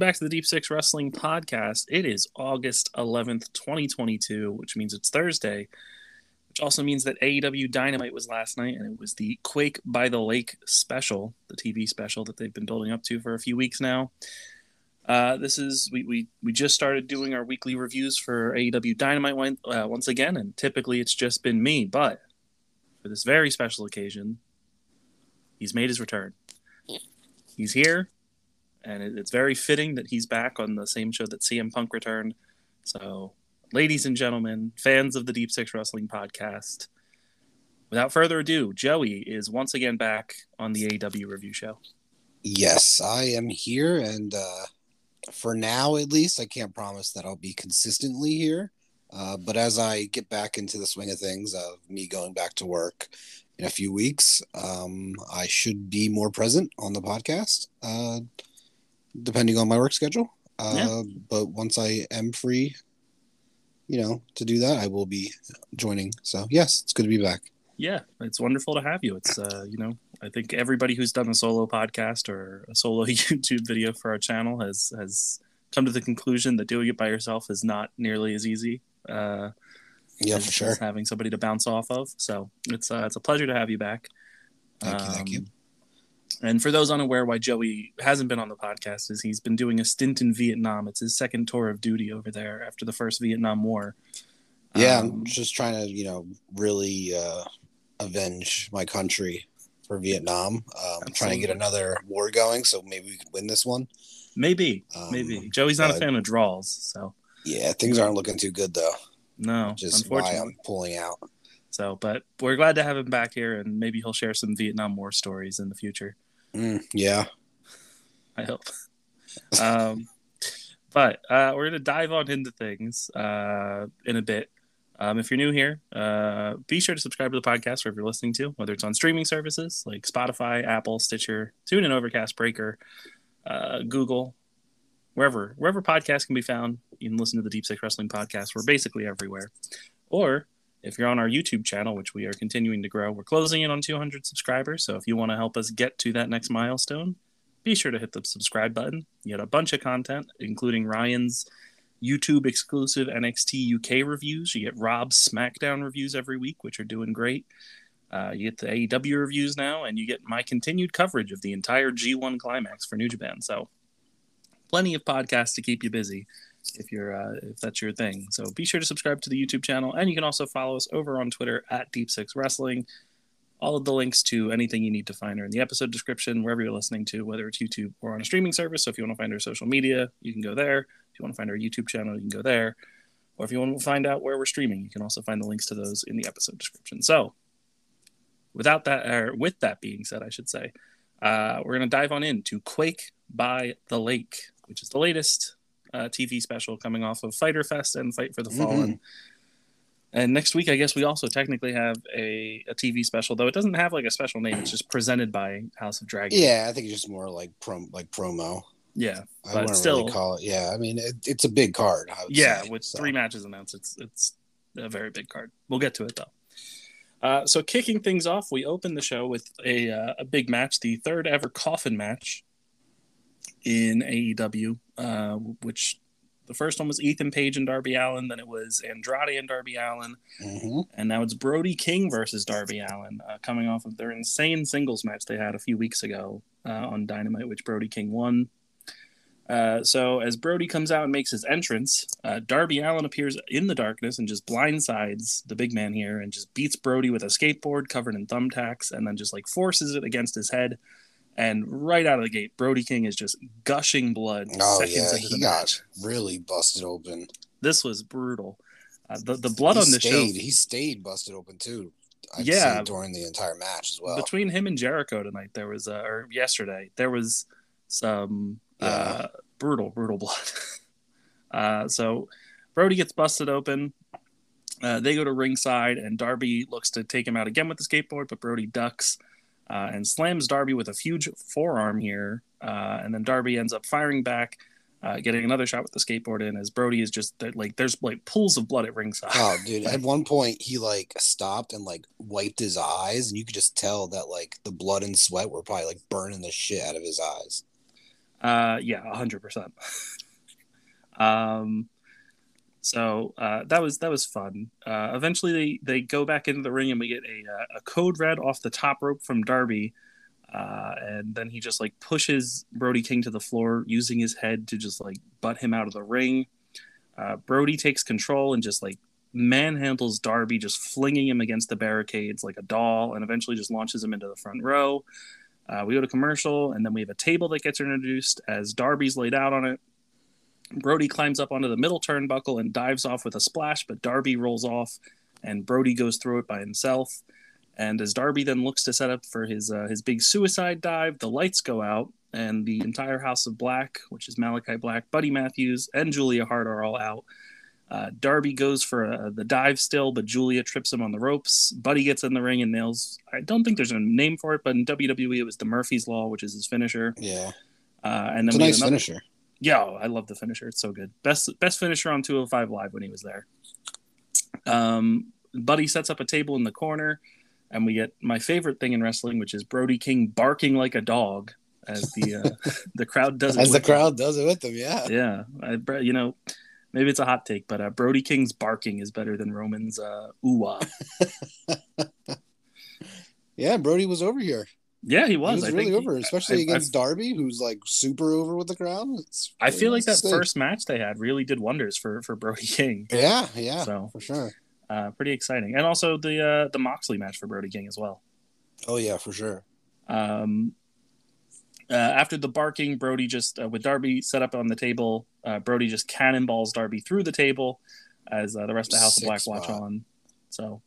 Back to the Deep Six Wrestling Podcast. It is August 11th, 2022, which means it's Thursday, which also means that AEW Dynamite was last night, and it was the Quake by the Lake special, the TV special that they've been building up to for a few weeks now. Uh, this is we, we we just started doing our weekly reviews for AEW Dynamite uh, once again, and typically it's just been me, but for this very special occasion, he's made his return. He's here and it, it's very fitting that he's back on the same show that CM Punk returned. So, ladies and gentlemen, fans of the Deep Six Wrestling podcast, without further ado, Joey is once again back on the AEW review show. Yes, I am here, and uh, for now at least, I can't promise that I'll be consistently here. Uh, but as I get back into the swing of things of me going back to work in a few weeks, um, I should be more present on the podcast. Uh, depending on my work schedule. Uh, yeah. But once I am free, you know, to do that, I will be joining. So yes, it's good to be back. Yeah, it's wonderful to have you. It's uh, you know, I think everybody who's done a solo podcast or a solo YouTube video for our channel has has come to the conclusion that doing it by yourself is not nearly as easy. Uh, yeah, as, for sure. having somebody to bounce off of. So it's uh, it's a pleasure to have you back. Thank you. Um, thank you. And for those unaware why Joey hasn't been on the podcast, is he's been doing a stint in Vietnam. It's his second tour of duty over there after the first Vietnam War. Yeah, um, I'm just trying to, you know, really uh, avenge my country for Vietnam. Um, I'm trying to get another war going, so maybe we could win this one. Maybe, um, maybe. Joey's not a fan of draws, so. Yeah, things aren't looking too good though. No, just why I'm pulling out. So, but we're glad to have him back here, and maybe he'll share some Vietnam War stories in the future. Mm, yeah. I hope. um, but uh, we're going to dive on into things uh, in a bit. Um, if you're new here, uh, be sure to subscribe to the podcast wherever you're listening to, whether it's on streaming services like Spotify, Apple, Stitcher, TuneIn, Overcast, Breaker, uh, Google, wherever wherever podcasts can be found. You can listen to the Deep Six Wrestling podcast. We're basically everywhere. Or if you're on our YouTube channel, which we are continuing to grow, we're closing in on 200 subscribers. So if you want to help us get to that next milestone, be sure to hit the subscribe button. You get a bunch of content, including Ryan's YouTube exclusive NXT UK reviews. You get Rob's SmackDown reviews every week, which are doing great. Uh, you get the AEW reviews now, and you get my continued coverage of the entire G1 climax for New Japan. So, plenty of podcasts to keep you busy if you're uh, if that's your thing. So be sure to subscribe to the YouTube channel, and you can also follow us over on Twitter at Deep Six Wrestling. All of the links to anything you need to find are in the episode description, wherever you're listening to, whether it's YouTube or on a streaming service. So if you want to find our social media, you can go there. If you want to find our YouTube channel, you can go there. Or if you want to find out where we're streaming, you can also find the links to those in the episode description. So, without that, or with that being said, I should say, uh, we're going to dive on into Quake by the Lake, which is the latest uh, TV special coming off of Fyter Fest and Fight for the mm-hmm. Fallen. And next week, I guess we also technically have a, a TV special, though it doesn't have like a special name. It's just presented by House of Dragon. Yeah, I think it's just more like prom like promo. Yeah, I but still really call it. Yeah, I mean it, it's a big card. yeah, say, with so. three matches announced, it's it's a very big card. We'll get to it though. Uh, so kicking things off, we open the show with a uh, a big match, the third ever coffin match in AEW, uh, which the first one was Ethan Page and Darby Allin, then it was Andrade and Darby Allin, mm-hmm. and now it's Brody King versus Darby Allin, uh, coming off of their insane singles match they had a few weeks ago uh, on Dynamite, which Brody King won. Uh, so as Brody comes out and makes his entrance, uh, Darby Allin appears in the darkness and just blindsides the big man here and just beats Brody with a skateboard covered in thumbtacks and then just like forces it against his head and right out of the gate, Brody King is just gushing blood. Oh yeah, he got really busted open. This was brutal. Uh, the the blood he on the show. He stayed busted open too. I'd yeah, during the entire match as well. Between him and Jericho tonight, there was uh, or yesterday there was some yeah. uh, brutal, brutal blood. uh, so Brody gets busted open. Uh, they go to ringside, and Darby looks to take him out again with the skateboard, but Brody ducks uh, and slams Darby with a huge forearm here. Uh, and then Darby ends up firing back, uh, getting another shot with the skateboard in as Brody is just like, there's like pools of blood at ringside. Oh, dude. At one point, he like stopped and like wiped his eyes, and you could just tell that like the blood and sweat were probably like burning the shit out of his eyes. Uh, yeah, hundred percent. Um, so uh, that was that was fun. Uh, eventually, they they go back into the ring, and we get a uh, a code red off the top rope from Darby, uh, and then he just like pushes Brody King to the floor, using his head to just like butt him out of the ring. Uh, Brody takes control and just like manhandles Darby, just flinging him against the barricades like a doll, and eventually just launches him into the front row. Uh, we go to commercial, and then we have a table that gets introduced as Darby's laid out on it. Brody climbs up onto the middle turnbuckle and dives off with a splash, but Darby rolls off, and Brody goes through it by himself. And as Darby then looks to set up for his uh, his big suicide dive, the lights go out, and the entire House of Black, which is Malachi Black, Buddy Matthews, and Julia Hart are all out. Uh, Darby goes for uh, the dive still, but Julia trips him on the ropes. Buddy gets in the ring and nails. I don't think there's a name for it, but in WWE it was the Murphy's Law, which is his finisher. Yeah, Uh, and then it's a nice another- finisher. Yeah, I love the finisher. It's so good. Best best finisher on 205 Live when he was there. Um, Buddy sets up a table in the corner, and we get my favorite thing in wrestling, which is Brody King barking like a dog as the uh, the crowd does it. As the crowd does it with them, yeah. Yeah, I, you know, maybe it's a hot take, but uh, Brody King's barking is better than Roman's uh, ooh ah. Yeah, Brody was over here. Yeah, he was. He was. I really think he- over, especially I- I- against Darby, who's like super over with the crowd. It's I feel like to that first match they had really did wonders for for Brody King. Yeah, yeah, So for sure. uh, pretty exciting, and also the uh, the Moxley match for Brody King as well. Oh yeah, for sure. Um, uh, after the barking, Brody just uh, with Darby set up on the table. Uh, Brody just cannonballs Darby through the table as uh, the rest of the House Sick of Black watch on. So,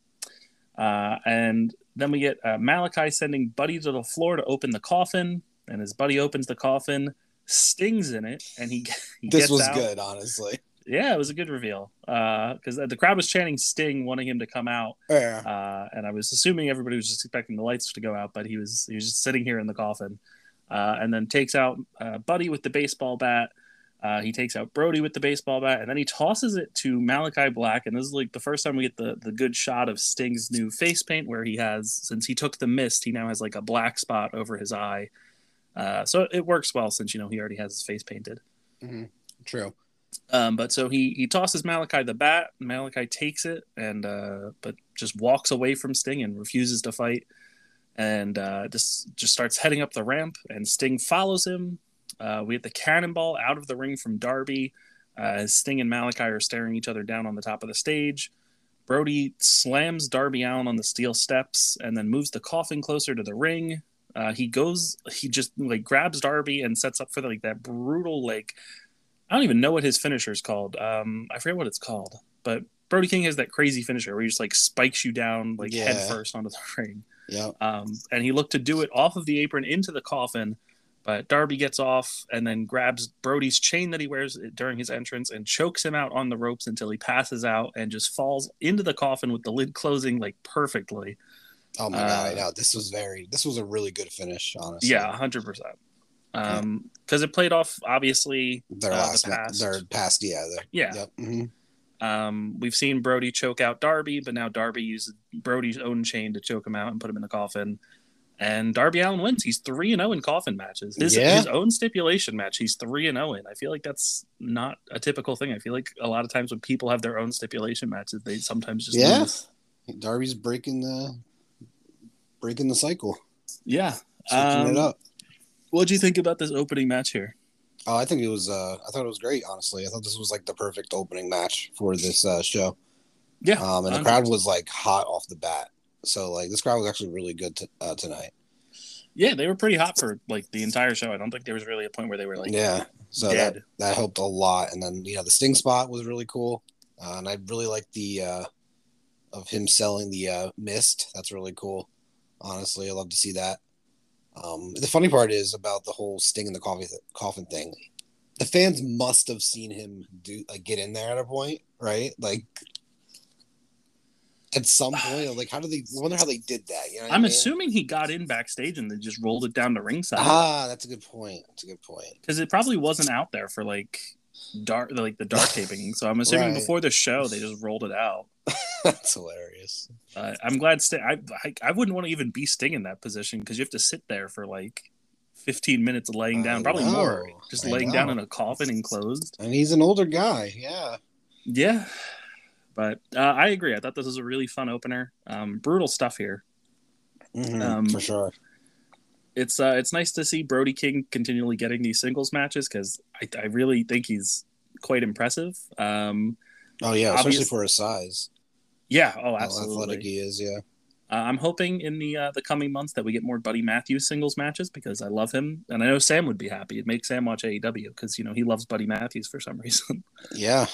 uh, and then we get uh, Malachi sending Buddy to the floor to open the coffin, and as Buddy opens the coffin, Sting's in it, and he, he This was out. good, honestly. Yeah, it was a good reveal because the crowd was chanting Sting, wanting him to come out. Yeah. Uh, and I was assuming everybody was just expecting the lights to go out, but he was he was just sitting here in the coffin, uh, and then takes out uh, Buddy with the baseball bat. Uh, he takes out Brody with the baseball bat, and then he tosses it to Malachi Black. And this is like the first time we get the the good shot of Sting's new face paint, where he has since he took the mist, he now has like a black spot over his eye. Uh, so it works well since you know he already has his face painted. hmm True. Um, but so he he tosses Malachi the bat. Malachi takes it and uh, but just walks away from Sting and refuses to fight, and uh, just just starts heading up the ramp. And Sting follows him. Uh, we have the cannonball out of the ring from Darby. Uh, Sting and Malachi are staring each other down on the top of the stage. Brody slams Darby Allin on the steel steps and then moves the coffin closer to the ring. Uh, he goes, he just like grabs Darby and sets up for like that brutal like I don't even know what his finisher is called. Um, I forget what it's called, but Brody King has that crazy finisher where he just like spikes you down like Yeah. head first onto the ring. Yeah. Um, and he looked to do it off of the apron into the coffin, but Darby gets off and then grabs Brody's chain that he wears during his entrance and chokes him out on the ropes until he passes out and just falls into the coffin with the lid closing like perfectly. Oh my god, I Uh, know. This was very. This was a really good finish, honestly. Yeah, hundred percent. Um, because it played off obviously Their uh, the last, ma- past. their past, yeah. their- Yeah. Yep. mhm. Um, we've seen Brody choke out Darby, but now Darby uses Brody's own chain to choke him out and put him in the coffin. And Darby Allin wins. He's three and zero in coffin matches. His, Yeah. his own stipulation match, he's three and zero in. I feel like that's not a typical thing. I feel like a lot of times when people have their own stipulation matches, they sometimes just Yeah. lose. Darby's breaking the breaking the cycle, Yeah. Um, it up. What do you think about this opening match here? Oh, I think it was. Uh, I thought it was great. Honestly, I thought this was like the perfect opening match for this uh, show. Yeah, Um, and the crowd was like hot off the bat. So like this crowd was actually really good t- uh, tonight. yeah, they were pretty hot for like the entire show. I don't think there was really a point where they were like yeah. So dead. that that helped a lot. And then you know the sting spot was really cool, uh, and I really like the uh, of him selling the uh, mist. That's really cool. Honestly, I love to see that. Um, the funny part is about the whole sting in the coffee coffin thing. The fans must have seen him do like get in there at a point, right? Like at some point, like how do they? I wonder how they did that. You know what I I'm mean? assuming he got in backstage and they just rolled it down to ringside. Ah, that's a good point. That's a good point. because it probably wasn't out there for like dark like the dark taping so i'm assuming Right. before the show they just rolled it out that's hilarious. uh, i'm glad Sting, I, I i wouldn't want to even be sting in that position because you have to sit there for like 15 minutes laying down, I probably know. more, just I laying down in a coffin enclosed. And he's an older guy. Yeah. Yeah, but uh, I agree. I thought this was a really fun opener. Um, brutal stuff here. Mhm, Um, for sure. It's uh, it's nice to see Brody King continually getting these singles matches because I, I really think he's quite impressive. Um, Oh yeah, especially for his size. yeah, oh, How absolutely. athletic he is. Yeah. Uh, I'm hoping in the uh, the coming months that we get more Buddy Matthews singles matches because I love him, and I know Sam would be happy. It makes Sam watch AEW because you know he loves Buddy Matthews for some reason. Yeah.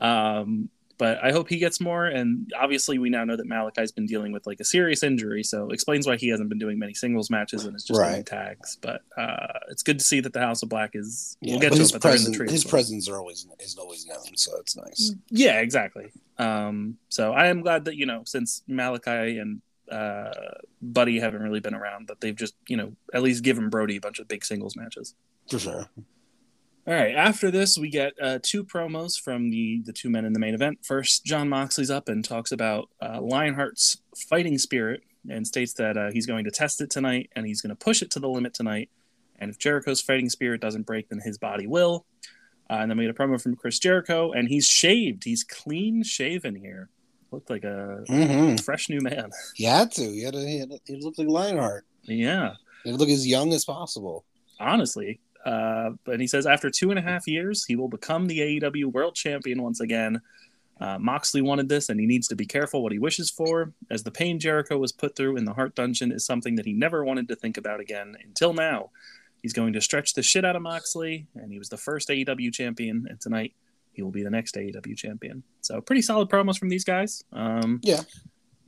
um, but I hope he gets more. And obviously, we now know that Malachi's been dealing with like a serious injury, so explains why he hasn't been doing many singles matches and is just doing Right. tags. But uh, it's good to see that the House of Black is. Yeah, we'll get to his it, but they're in the presence, his well. presence are always is always known, so it's nice. Yeah, exactly. Um, so I am glad that you know since Malachi and uh, Buddy haven't really been around, that they've just you know at least given Brody a bunch of big singles matches. For sure. All right. After this, we get uh, two promos from the the two men in the main event. First, Jon Moxley's up and talks about uh, Lionheart's fighting spirit and states that uh, he's going to test it tonight and he's going to push it to the limit tonight. And if Jericho's fighting spirit doesn't break, then his body will. Uh, and then we get a promo from Chris Jericho, and he's shaved. He's clean shaven here. Looked like a hmm fresh new man. He had to. He had to. He, had to, he looked like Lionheart. yeah, He looked as young as possible. honestly. Uh, but he says after two and a half years, he will become the AEW World Champion once again. Uh, Moxley wanted this, and he needs to be careful what he wishes for, as the pain Jericho was put through in the Heart Dungeon is something that he never wanted to think about again until now. He's going to stretch the shit out of Moxley, and he was the first AEW champion, and tonight he will be the next AEW champion. So, pretty solid promos from these guys. Um, Yeah,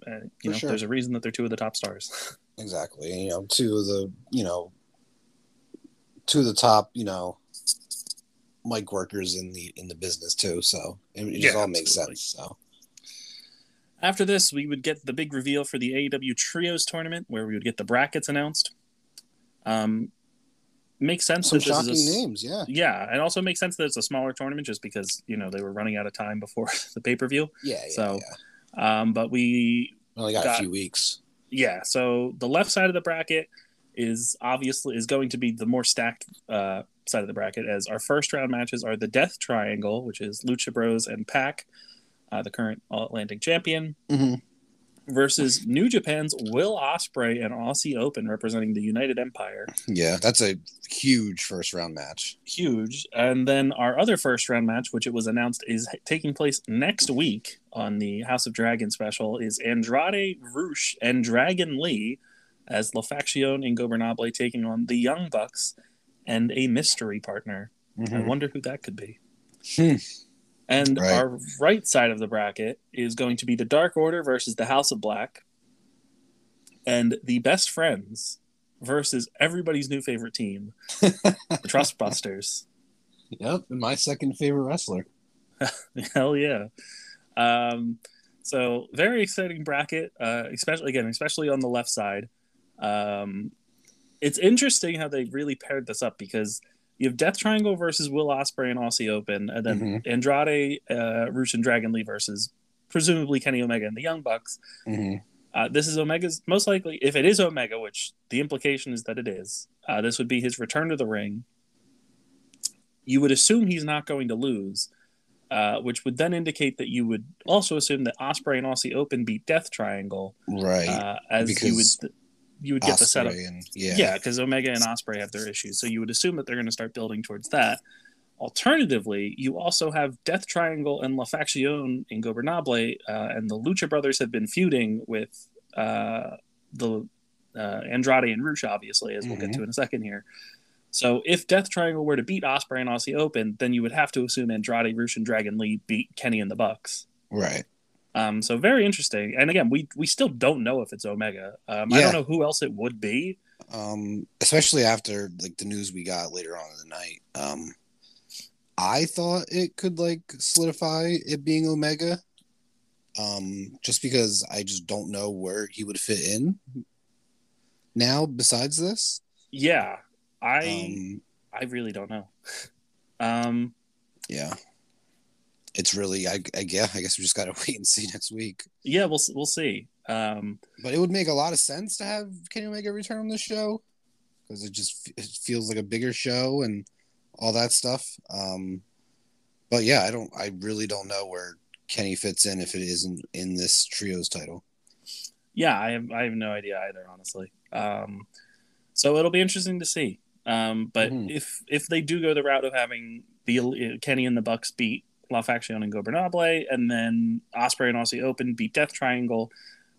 uh, for you know, sure. there's a reason that they're two of the top stars. Exactly. And, you know, two of the you know, two of the top you know, mic workers in the in the business too. So it, it just Yeah, all makes absolutely. sense. So After this, we would get the big reveal for the AEW Trios tournament, where we would get the brackets announced. Um, makes sense. some that this shocking is a s- names. Yeah. Yeah, and also makes sense that it's a smaller tournament, just because you know they were running out of time before the pay per view. Yeah. Yeah. So- yeah. Um, but we, Only got, got- a few weeks. yeah. So the left side of the bracket is obviously is going to be the more stacked uh, side of the bracket, as our first round matches are the Death Triangle, which is Lucha Bros and Pac, uh, the current All Atlantic champion, Mhm. versus New Japan's Will Ospreay and Aussie Open representing the United Empire. Yeah, that's a huge first round match. Huge. And then our other first round match, which it was announced is taking place next week on the House of Dragon special, is Andrade Rush and Dragon Lee as La Facción Ingobernable taking on the Young Bucks and a mystery partner. I wonder who that could be. Hmm. And Right. our right side of the bracket is going to be the Dark Order versus the House of Black, and the Best Friends versus everybody's new favorite team, the Trustbusters. Yep, and my second favorite wrestler. Hell yeah! Um, so very exciting bracket, uh, especially again, especially on the left side. Um, it's interesting how they really paired this up because you have Death Triangle versus Will Ospreay and Aussie Open, and then Mhm. Andrade, uh, Rush, and Dragon Lee versus presumably Kenny Omega and the Young Bucks. hmm Uh, this is Omega's most likely, if it is Omega, which the implication is that it is, uh, this would be his return to the ring. You would assume he's not going to lose, uh, which would then indicate that you would also assume that Ospreay and Aussie Open beat Death Triangle, Right. uh, as you because would you would get the setup. And yeah. Yeah, because Omega and Ospreay have their issues, so you would assume that they're going to start building towards that. Alternatively, you also have Death Triangle and La Facción Ingobernable, uh, and the Lucha Brothers have been feuding with uh, the uh, Andrade and Rush, obviously, as we'll get Mhm. to in a second here. So if Death Triangle were to beat Ospreay and Aussie Open, then you would have to assume Andrade, Rush, and Dragon Lee beat Kenny and the Bucks. Right. Um, so very interesting. And again, we we still don't know if it's Omega. Um, I don't know who else it would be. Um, especially after like the news we got later on in the night. Um, I thought it could like solidify it being Omega. Um, just because I just don't know where he would fit in now. Besides this, Yeah, I um, I really don't know. Um, yeah, it's really I, I guess I guess we just gotta wait and see next week. yeah, we'll we'll see. Um, But it would make a lot of sense to have Kenny Omega return on the show. because it just it feels like a bigger show and all that stuff. Um, but yeah, I don't. I really don't know where Kenny fits in if it isn't in this trios title. Yeah, I have I have no idea either, honestly. Um, so it'll be interesting to see. Um, but Mhm. if if they do go the route of having the Kenny and the Bucks beat La Faction and Gobernable, and then Ospreay and Aussie Open beat Death Triangle,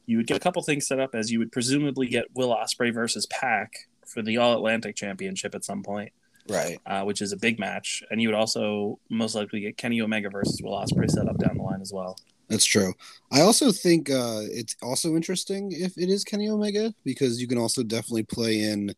you would get a couple things set up as you would presumably get Will Ospreay versus Pac for the All Atlantic Championship at some point, Right. uh, which is a big match, and you would also most likely get Kenny Omega versus Will Ospreay set up down the line as well. That's true. I also think uh, it's also interesting if it is Kenny Omega because you can also definitely play in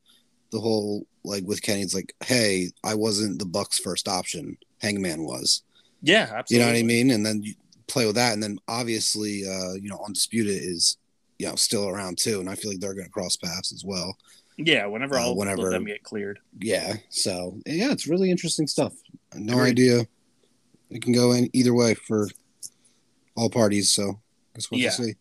the whole like with Kenny. It's like, hey, I wasn't the Bucks' first option. Hangman was. Yeah, absolutely. You know what I mean? And then you play with that, and then obviously, uh, you know, Undisputed is you know still around too, and I feel like they're going to cross paths as well. Yeah, whenever Uh, all whenever- of them get cleared. Yeah. So yeah, it's really interesting stuff. No Agreed. idea. It can go in either way for all parties. So guess we'll see.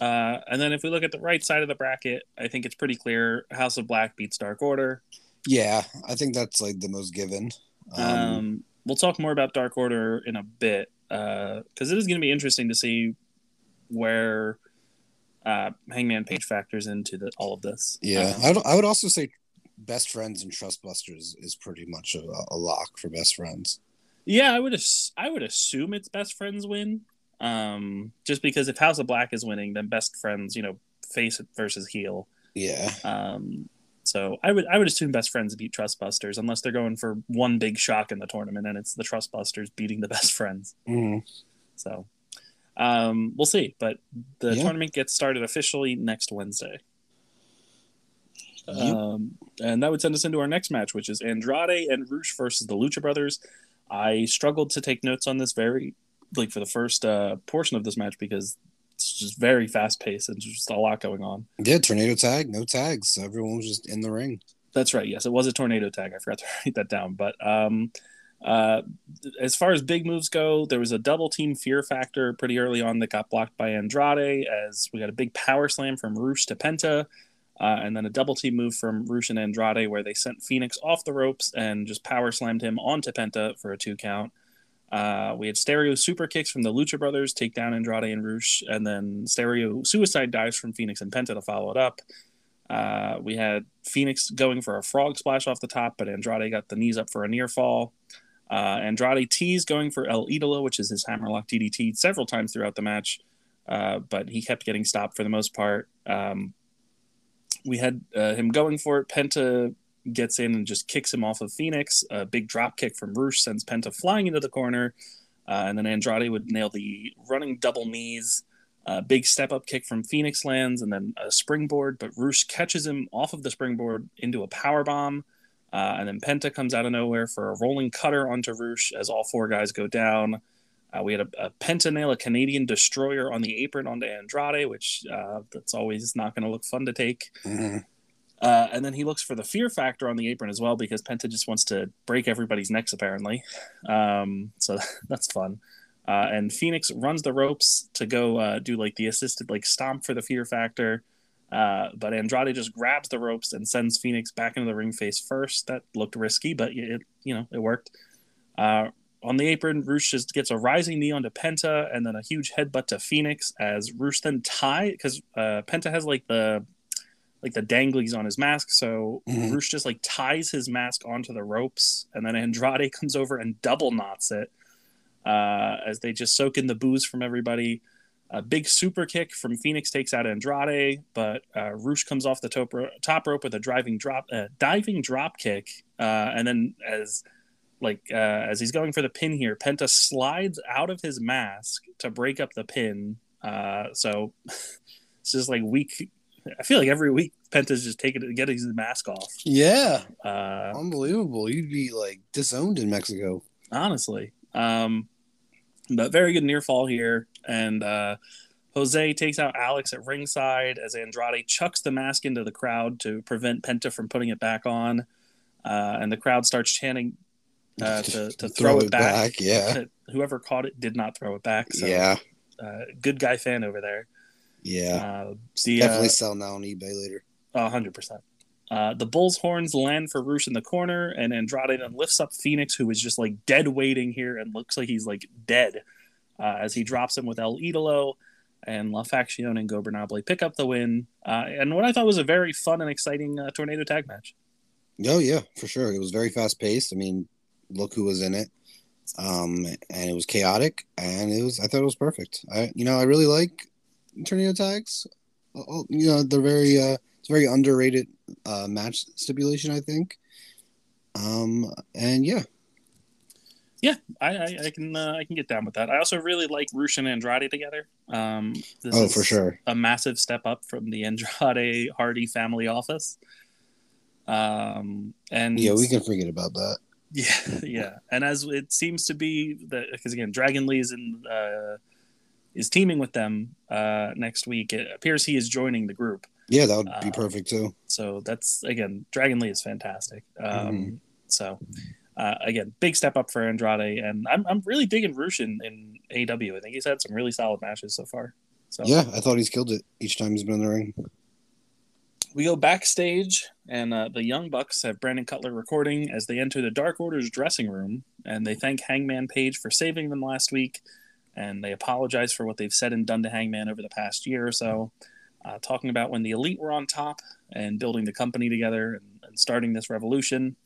Uh, and then if we look at the right side of the bracket, I think it's pretty clear House of Black beats Dark Order. Yeah, I think that's like the most given. Um, Um, we'll talk more about Dark Order in a bit because it is going to be interesting to see where uh, Hangman Page factors into the, all of this. yeah, Um, I would, I would also say Best Friends and Trustbusters is pretty much a, a lock for Best Friends. yeah, I would ass- I would assume it's Best Friends win. Um, just because if House of Black is winning, then Best Friends, you know, face it versus heel. Yeah, Um, so I would I would assume best friends beat Trustbusters unless they're going for one big shock in the tournament and it's the Trustbusters beating the best friends. Mhm. So um, we'll see. But the Yeah. tournament gets started officially next Wednesday. Yep. Um, and that would send us into our next match, which is Andrade and Rush versus the Lucha Brothers. I struggled to take notes on this very, like for the first uh, portion of this match because it's just very fast paced and just a lot going on. yeah. Tornado tag, no tags. Everyone was just in the ring. That's right. Yes, it was a tornado tag. I forgot to write that down. But um, uh, as far as big moves go, there was a double team fear factor pretty early on that got blocked by Andrade as we got a big power slam from Rush to Penta. Uh, and then a double team move from Rush and Andrade where they sent Phoenix off the ropes and just power slammed him onto Penta for a two count. Uh, we had stereo super kicks from the Lucha Brothers take down Andrade and Rush, and then stereo suicide dives from Phoenix and Penta to follow it up. Uh, we had Phoenix going for a frog splash off the top, but Andrade got the knees up for a near fall. Uh, Andrade teased going for El Idolo, which is his hammerlock DDT, several times throughout the match, uh, but he kept getting stopped for the most part. Um, we had uh, him going for it. Penta gets in and just kicks him off of Phoenix. A big drop kick from Rush sends Penta flying into the corner, uh, and then Andrade would nail the running double knees. A big step up kick from Phoenix lands, and then a springboard, but Rush catches him off of the springboard into a power bomb. Uh, and then Penta comes out of nowhere for a rolling cutter onto Rush as all four guys go down. Uh, we had a, a Penta nail, a Canadian destroyer on the apron onto Andrade, which uh, that's always not going to look fun to take. Mhm. Uh, and then he looks for the fear factor on the apron as well because Penta just wants to break everybody's necks apparently. Um, so that's fun. Uh, and Phoenix runs the ropes to go uh, do like the assisted like stomp for the fear factor. Uh, but Andrade just grabs the ropes and sends Phoenix back into the ring face first. That looked risky, but it you know it worked. Uh, on the apron, Rush just gets a rising knee onto Penta and then a huge headbutt to Phoenix as Rush then tie because uh, Penta has like the like the danglies on his mask. So. Rush just like ties his mask onto the ropes, and then Andrade comes over and double knots it uh, as they just soak in the booze from everybody. A big super kick from Phoenix takes out Andrade, but uh, Rush comes off the top, ro- top rope with a driving drop, uh, diving drop kick, uh, and then as like uh, as he's going for the pin here, Penta slides out of his mask to break up the pin. Uh, so it's just like week. I feel like every week Penta's just taking it, getting his mask off. Yeah, Uh, unbelievable. You'd be like disowned in Mexico. honestly. Um, but very good near fall here, and uh, Jose takes out Alex at ringside as Andrade chucks the mask into the crowd to prevent Penta from putting it back on, uh, and the crowd starts chanting uh, to, to throw, it back. Yeah, Whoever caught it did not throw it back. So, yeah, uh, good guy fan over there. Yeah. Uh, the, Definitely uh, sell now on eBay later. A hundred percent. Uh, the Bulls horns land for Rush in the corner, and Andrade then lifts up Phoenix, who is just like dead waiting here and looks like he's like dead uh, as he drops him with El Idolo and La Faction and Gobernable pick up the win. Uh, and what I thought was a very fun and exciting uh, tornado tag match. Oh yeah, for sure. It was very fast paced. I mean, look who was in it. Um, and it was chaotic, and it was. I thought it was perfect. I, you know, I really like tornado tags. Oh, you know, they're very. Uh, it's very underrated uh, match stipulation, I think. Um, and yeah, yeah, I, I, I can uh, I can get down with that. I also really like Rush and Andrade together. Um, oh, for sure, a massive step up from the Andrade Hardy family office. Um, and yeah, we can forget about that. Yeah, yeah, and as it seems to be that because again, Dragon Lee is in uh, is teaming with them uh, next week. It appears he is joining the group. Yeah, that would be uh, perfect too. So that's again, Dragon Lee is fantastic. Um, mm-hmm. So uh, again, big step up for Andrade, and I'm, I'm really digging Rush in, in AEW. I think he's had some really solid matches so far. So yeah, I thought he's killed it each time he's been in the ring we go backstage, and uh, the Young Bucks have Brandon Cutler recording as they enter the Dark Order's dressing room, and they thank Hangman Page for saving them last week, and they apologize for what they've said and done to Hangman over the past year or so, uh, talking about when the Elite were on top and building the company together and, and starting this revolution.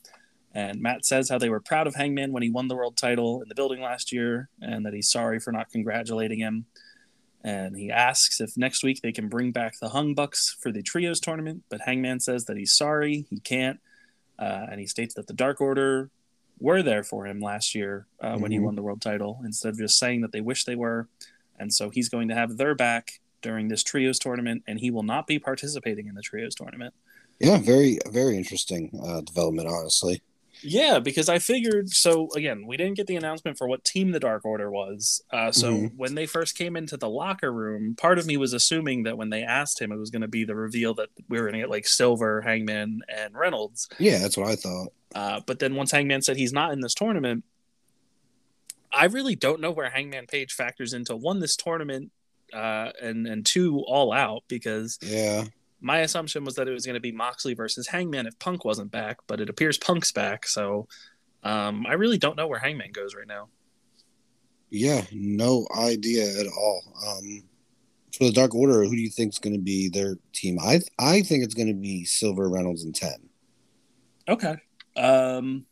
And Matt says how they were proud of Hangman when he won the world title in the building last year, and that he's sorry for not congratulating him and he asks if next week they can bring back the Hung Bucks for the Trios tournament. But Hangman says that he's sorry, he can't, uh, and he states that the Dark Order were there for him last year uh, mm-hmm. when he mm-hmm. won the world title, instead of just saying that they wish they were. And so he's going to have their back during this Trios tournament, and he will not be participating in the Trios tournament. Yeah, very, very interesting uh, development, honestly. Yeah, because I figured. So again, we didn't get the announcement for what team the Dark Order was. Uh, so mm-hmm. when they first came into the locker room, part of me was assuming that when they asked him, it was going to be the reveal that we were going to get like Silver, Hangman, and Reynolds. Yeah, that's what I thought. Uh, but then once Hangman said he's not in this tournament, I really don't know where Hangman Page factors into one this tournament, uh, and and two all out because yeah, my assumption was that it was going to be Moxley versus Hangman if Punk wasn't back, but it appears Punk's back. So um, I really don't know where Hangman goes right now. Yeah, no idea at all. Um, for the Dark Order, who do you think is going to be their team? I I think it's going to be Silver, Reynolds, and Ten. Okay. Um,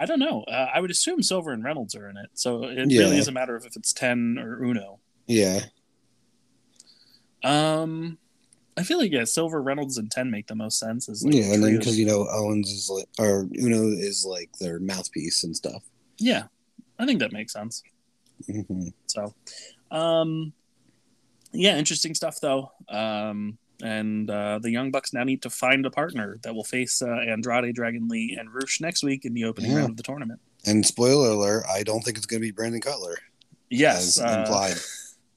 I don't know. Uh, I would assume Silver and Reynolds are in it, so it yeah. really is a matter of if it's Ten or Uno. Yeah. Um, I feel like yeah, Silver, Reynolds, and Ten make the most sense. As like yeah, and then because you know Owens is like or Uno is like their mouthpiece and stuff. Yeah, I think that makes sense. Mm-hmm. So, um, yeah, interesting stuff though. Um, and uh, the Young Bucks now need to find a partner that will face uh, Andrade, Dragon Lee, and Rush next week in the opening yeah. round of the tournament. And spoiler alert: I don't think it's going to be Brandon Cutler. Yes, uh, implied.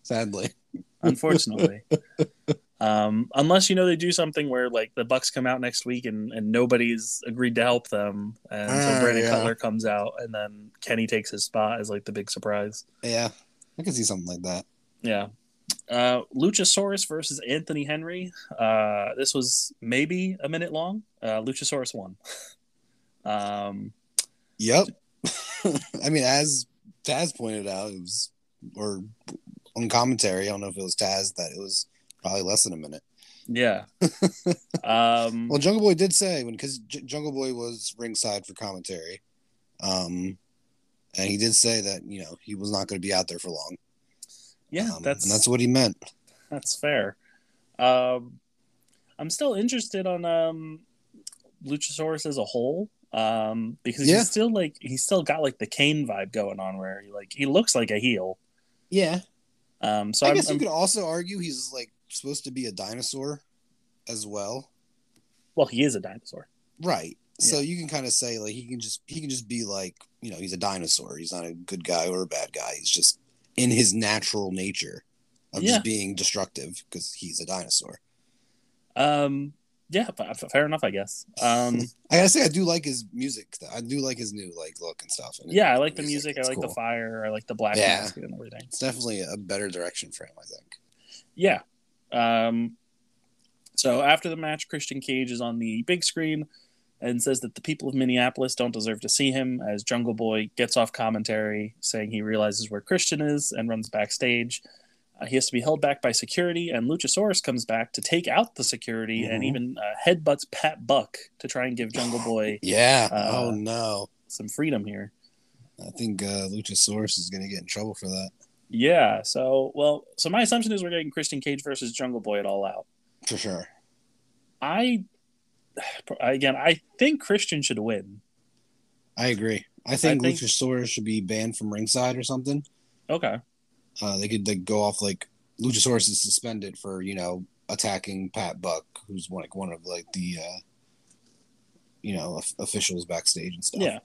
Sadly, unfortunately. Um, unless you know they do something where like the Bucks come out next week and, and nobody's agreed to help them, and so ah, Brandon yeah. Cutler comes out, and then Kenny takes his spot as like the big surprise. Yeah, I can see something like that. Yeah. Uh, Luchasaurus versus Anthony Henry. Uh, this was maybe a minute long. Uh, Luchasaurus won. um, yep. I mean, as Taz pointed out, it was or on commentary. I don't know if it was Taz that it was Probably less than a minute. Yeah. um, well, Jungle Boy did say when because J- Jungle Boy was ringside for commentary, um, and he did say that you know he was not going to be out there for long. Yeah, um, that's that's what he meant. That's fair. Um, I'm still interested on um, Luchasaurus as a whole um, because yeah. he's still like he's still got like the Kane vibe going on where he like he looks like a heel. Yeah. Um, so I I'm, guess you I'm, could also argue he's like supposed to be a dinosaur as well. Well, he is a dinosaur. Right. So yeah. you can kind of say like he can just he can just be like, you know, he's a dinosaur. He's not a good guy or a bad guy. He's just in his natural nature of yeah. just being destructive because he's a dinosaur. Um yeah, fair enough, I guess. Um, I gotta say, I do like his music. I do like his new like look and stuff. And yeah, I like the music. I like cool. the fire. I like the black yeah. mask and everything. It's definitely a better direction for him, I think. Yeah, um, So after the match, Christian Cage is on the big screen and says that the people of Minneapolis don't deserve to see him as Jungle Boy gets off commentary saying he realizes where Christian is and runs backstage. Uh, he has to be held back by security, and Luchasaurus comes back to take out the security and Mhm. even uh, headbutts Pat Buck to try and give Jungle Boy Yeah. Uh, oh no. some freedom here. I think uh, Luchasaurus is going to get in trouble for that. Yeah, so, well, so my assumption is we're getting Christian Cage versus Jungle Boy at All Out. For sure. I, again, I think Christian should win. I agree. I think, think- Luchasaurus should be banned from ringside or something. Okay. Uh, they could like go off like Luchasaurus is suspended for you know attacking Pat Buck, who's one like one of like the uh, you know officials backstage and stuff. Yeah.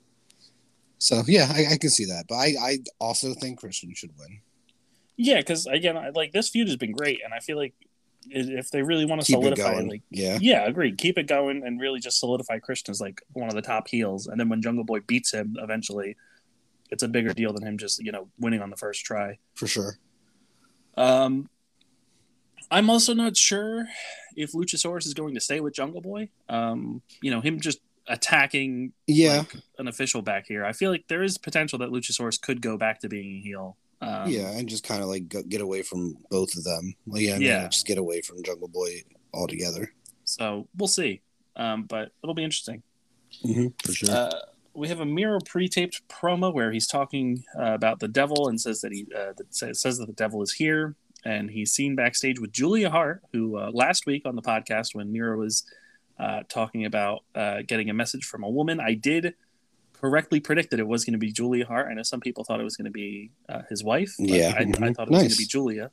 So yeah, I, I can see that, but I I also think Christian should win. Yeah, because again, I, like this feud has been great, and I feel like if they really want to Keep solidify, like, yeah. yeah, agreed, keep it going, and really just solidify Christian as like one of the top heels, and then when Jungle Boy beats him eventually, it's a bigger deal than him just you know winning on the first try. For sure. Um, I'm also not sure if Luchasaurus is going to stay with Jungle Boy. Um, you know, him just attacking Yeah. like, an official back here. I feel like there is potential that Luchasaurus could go back to being a heel. Um, yeah, and just kind of like get away from both of them. Like, yeah, Yeah. yeah. Just get away from Jungle Boy altogether. So we'll see. Um, but it'll be interesting. Mm-hmm, for sure. Uh, we have a Miro pre-taped promo where he's talking uh, about the devil and says that he uh, that says, says that the devil is here, and he's seen backstage with Julia Hart, who uh, last week on the podcast when Miro was uh, talking about uh, getting a message from a woman, I did correctly predicted it was going to be Julia Hart. I know some people thought it was going to be uh, his wife. but Yeah. I, I Mhm. thought it was going to be Julia.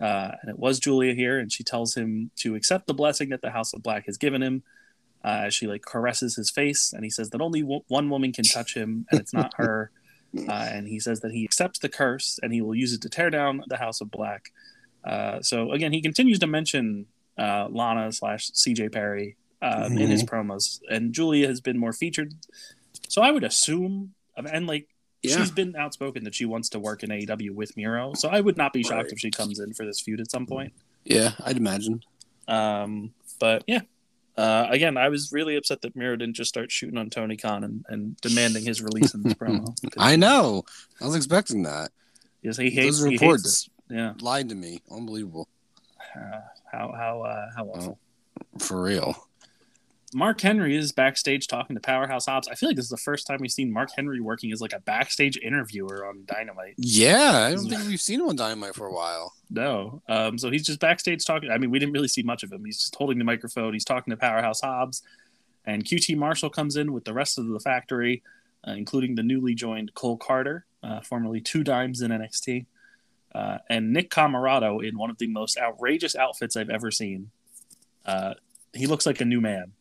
Uh, and it was Julia here, and she tells him to accept the blessing that the House of Black has given him. Uh, she like caresses his face, and he says that only w- one woman can touch him, and it's not her. Uh, and he says that he accepts the curse, and he will use it to tear down the House of Black. Uh, so again, he continues to mention uh, Lana slash CJ Perry um, in his promos, and Julia has been more featured. So I would assume, and like Yeah. she's been outspoken that she wants to work in AEW with Miro. So I would not be shocked Right. if she comes in for this feud at some point. yeah, I'd imagine. Um, but yeah, uh, again, I was really upset that Miro didn't just start shooting on Tony Khan and, and demanding his release in this promo. I know. I was expecting that. Because he hates, Those he reports. hates yeah, Lied to me. Unbelievable. uh, how how uh, how awful. For real. Mark Henry is backstage talking to Powerhouse Hobbs. I feel like this is the first time we've seen Mark Henry working as like a backstage interviewer on Dynamite. Yeah, I don't think we've seen him on Dynamite for a while. No. Um, so he's just backstage talking. I mean, we didn't really see much of him. He's just holding the microphone. He's talking to Powerhouse Hobbs. And QT Marshall comes in with the rest of the factory, uh, including the newly joined Cole Karter, uh, formerly Two Dimes in NXT, uh, and Nick Comoroto in one of the most outrageous outfits I've ever seen. Uh, he looks like a new man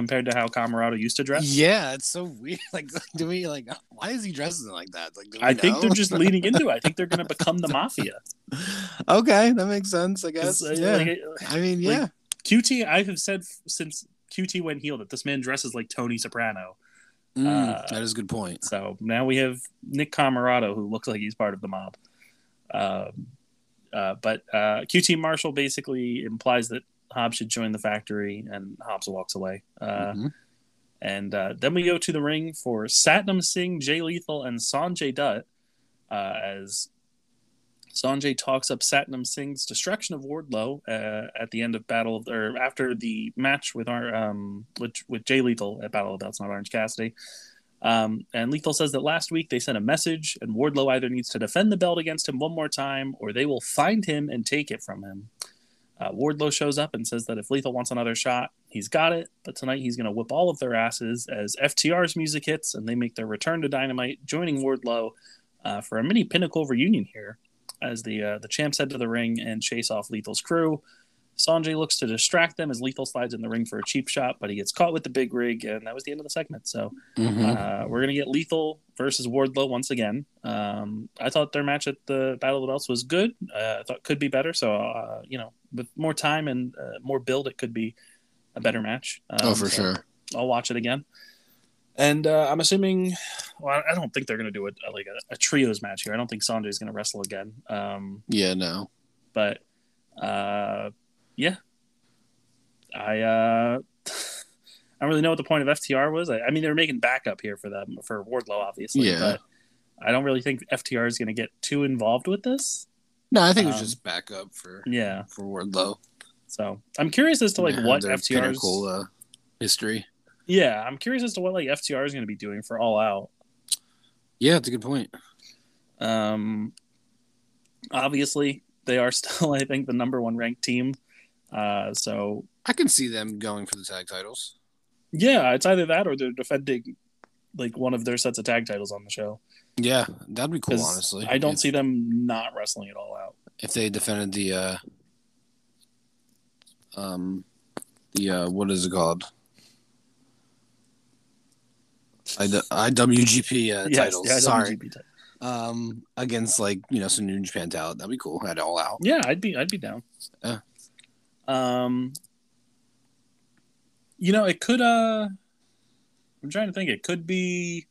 compared to how Comoroto used to dress. Yeah, it's so weird. Like, do we like? Why is he dressing like that? Like, I think they're just leaning into it. I think they're going to become the mafia. okay, that makes sense. I guess. uh, yeah. like, I mean, like, yeah. QT, I have said since QT went heel that this man dresses like Tony Soprano. Mm, uh, that is a good point. So now we have Nick Comoroto, who looks like he's part of the mob. Um, uh, but uh, QT Marshall basically implies that Hobbs should join the factory, and Hobbs walks away. Uh, Mhm. And uh, then we go to the ring for Satnam Singh, Jay Lethal, and Sanjay Dutt uh, as Sanjay talks up Satnam Singh's destruction of Wardlow uh, at the end of Battle of, or after the match with our um, with, with Jay Lethal at Battle of the Belts, not Orange Cassidy. Um, and Lethal says that last week they sent a message, and Wardlow either needs to defend the belt against him one more time, or they will find him and take it from him. Uh, Wardlow shows up and says that if Lethal wants another shot, he's got it. But tonight he's going to whip all of their asses as FTR's music hits and they make their return to Dynamite, joining Wardlow uh, for a mini Pinnacle reunion here. As the uh, the champs head to the ring and chase off Lethal's crew, Sonjay looks to distract them as Lethal slides in the ring for a cheap shot, but he gets caught with the big rig, and that was the end of the segment. So Mhm. uh, we're gonna get Lethal versus Wardlow once again. Um, I thought their match at the Battle of the Belts was good. Uh, I thought could be better. So uh, you know, with more time and uh, more build, it could be a better match. Um, oh, for so sure. I'll watch it again. And uh, I'm assuming, well, I don't think they're gonna do it like a, a trios match here. I don't think Sonjay's gonna wrestle again. Um, Yeah, no. but uh, yeah, I uh, I don't really know what the point of FTR was. I, I mean, they were making backup here for them for Wardlow, obviously. Yeah. But I don't really think FTR is going to get too involved with this. No, I think it was Um, just backup for Yeah. for Wardlow. So I'm curious as to like Yeah, what FTR's. pinnacle uh, history. Yeah, I'm curious as to what like FTR is going to be doing for All Out. Yeah, it's a good point. Um, obviously, they are still, I think, the number one ranked team. Uh, so I can see them going for the tag titles. yeah, it's either that or they're defending like one of their sets of tag titles on the show. Yeah, that'd be cool. Honestly, I don't if, see them not wrestling it all out. if they defended the uh, um, the uh, what is it called? I, IWGP uh, Yes, titles. the Sorry, IWGP title. um, against like you know some New Japan talent. That'd be cool. Had all out. Yeah, I'd be I'd be down. Yeah. Um you know, it could uh I'm trying to think it could be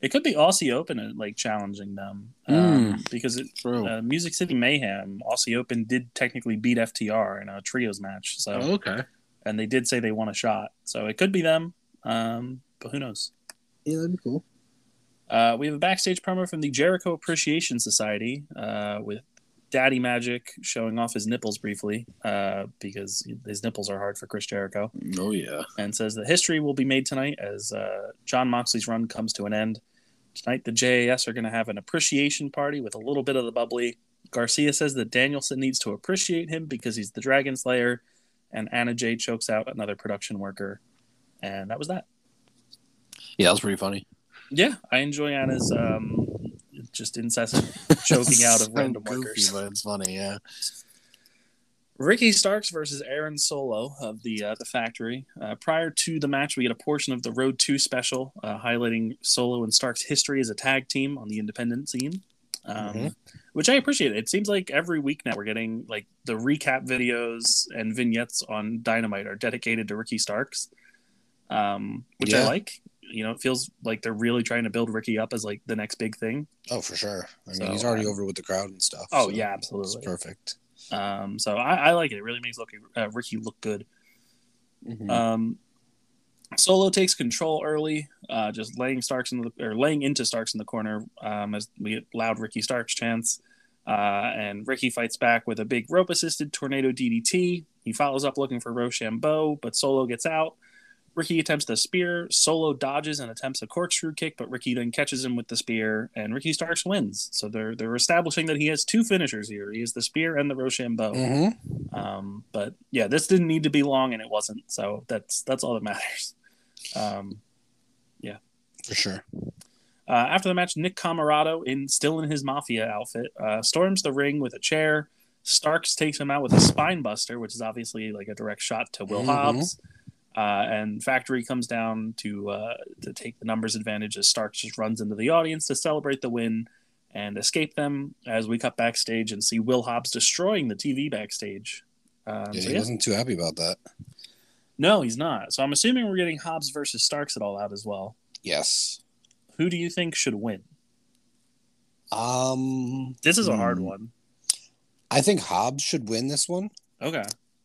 it could be Aussie Open uh, like challenging them. Um, because it True. uh, Music City Mayhem, Aussie Open did technically beat FTR in a trios match. So Oh, okay. and they did say they won a shot. So it could be them. Um, but who knows? Yeah, that'd be cool. Uh, we have a backstage promo from the Jericho Appreciation Society uh, with Daddy Magic showing off his nipples briefly uh, because his nipples are hard for Chris Jericho, Oh yeah. and says that history will be made tonight as uh, Jon Moxley's run comes to an end. Tonight, the JAS are going to have an appreciation party with a little bit of the bubbly. Garcia says that Danielson needs to appreciate him because he's the Dragon Slayer, and Anna Jay chokes out another production worker, and that was that. Yeah, that was pretty funny. Yeah, I enjoy Anna's um, just incessant choking out of So random goofy, workers. but it's funny. Yeah. Ricky Starks versus Aaron Solo of the uh, the factory. Uh, prior to the match, we get a portion of the Road Two special uh, highlighting Solo and Starks' history as a tag team on the independent scene, um, Mhm. which I appreciate. It seems like every week now we're getting like the recap videos and vignettes on Dynamite are dedicated to Ricky Starks, um, which I like. You know, it feels like they're really trying to build Ricky up as like the next big thing. Oh, for sure. I mean, So, he's already um, over with the crowd and stuff. Oh so yeah, it's absolutely. perfect. Um, so I, I like it. It really makes look, uh, Ricky look good. Mhm. Um, Solo takes control early, uh, just laying Starks in the or laying into Starks in the corner um, as we get loud Ricky Starks chants. Uh, and Ricky fights back with a big rope assisted tornado DDT. He follows up looking for Rochambeau, but Solo gets out. Ricky attempts the spear. Solo dodges and attempts a corkscrew kick, but Ricky then catches him with the spear, and Ricky Starks wins. So they're they're establishing that he has two finishers here. He has the spear and the Rochambeau. Mhm. Um, but yeah, this didn't need to be long, and it wasn't. So that's that's all that matters. Um, yeah, For sure. uh, after the match, Nick Comoroto, in still in his mafia outfit, uh, storms the ring with a chair. Starks takes him out with a spine buster, which is obviously like a direct shot to Will Mhm. Hobbs. Uh, and Factory comes down to uh, to take the numbers advantage as Starks just runs into the audience to celebrate the win and escape them. As we cut backstage and see Will Hobbs destroying the TV backstage. Um, Yeah, so he yeah. wasn't too happy about that. No, he's not. So I'm assuming we're getting Hobbs versus Starks at all out as well. Yes. Who do you think should win? Um, This is a hard Hmm. one. I think Hobbs should win this one. Okay.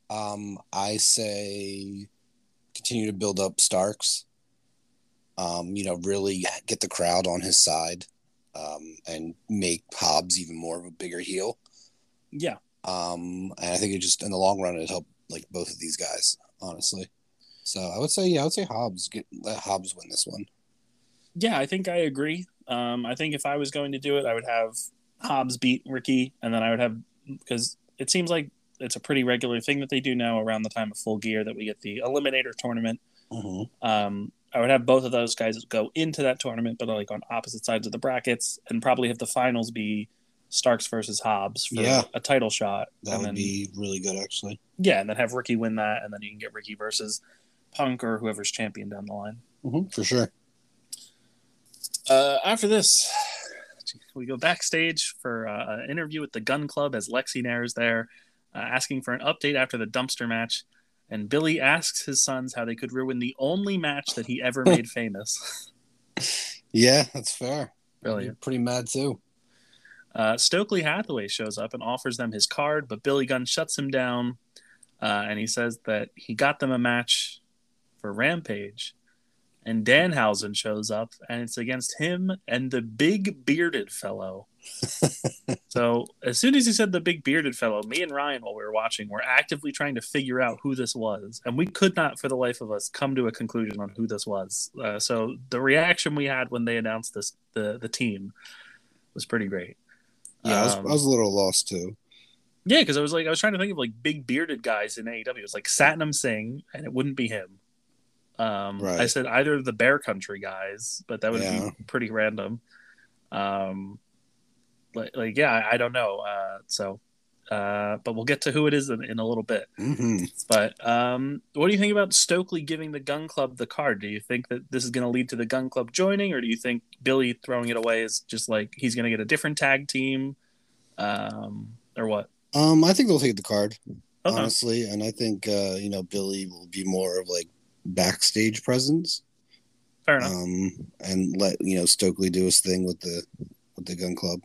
Um, I say continue to build up Starks. Um, you know, really get the crowd on his side, um, and make Hobbs even more of a bigger heel. Yeah. Um, and I think it just in the long run it helped like both of these guys, honestly. So I would say, yeah, I would say Hobbs get let Hobbs win this one. Yeah, I think I agree. Um, I think if I was going to do it, I would have Hobbs beat Ricky, and then I would have because it seems like it's a pretty regular thing that they do now around the time of Full Gear that we get the Eliminator tournament. Mm-hmm. Um, I would have both of those guys go into that tournament, but like on opposite sides of the brackets, and probably have the finals be Starks versus Hobbs for Yeah. a title shot. That and would then, be really good, actually. yeah, and then have Ricky win that, and then you can get Ricky versus Punk or whoever's champion down the line. Mm-hmm. For sure. Uh, after this, we go backstage for uh, an interview with the Gun Club as Lexi Nair is there, uh, asking for an update after the dumpster match. And Billy asks his sons how they could ruin the only match that he ever made famous. Yeah, that's fair. Brilliant. Pretty mad too. Uh, Stokely Hathaway shows up and offers them his card, but Billy Gunn shuts him down. uh, and he says that he got them a match for Rampage, and Danhausen shows up, and it's against him and the big bearded fellow. so as soon as he said the big bearded fellow, me and Ryan, while we were watching, were actively trying to figure out who this was, and we could not, for the life of us, come to a conclusion on who this was. Uh, so the reaction we had when they announced this, the the team, was pretty great. Yeah, I was, Um, I was a little lost too. Yeah, because I was like, I was trying to think of like big bearded guys in AEW. It was like Satnam Singh, and it wouldn't be him. Um, I said either of the Bear Country guys, but that would Yeah. be pretty random. Um, like, like yeah, I, don't know. Uh, so, uh, but we'll get to who it is in, in a little bit. hmm But um, what do you think about Stokely giving the Gun Club the card? Do you think that this is going to lead to the Gun Club joining, or do you think Billy throwing it away is just like he's going to get a different tag team, um, or what? Um, I think they'll take the card Okay. honestly, and I think uh, you know Billy will be more of like backstage presence, Fair enough. um, and let you know Stokely do his thing with the with the Gun Club.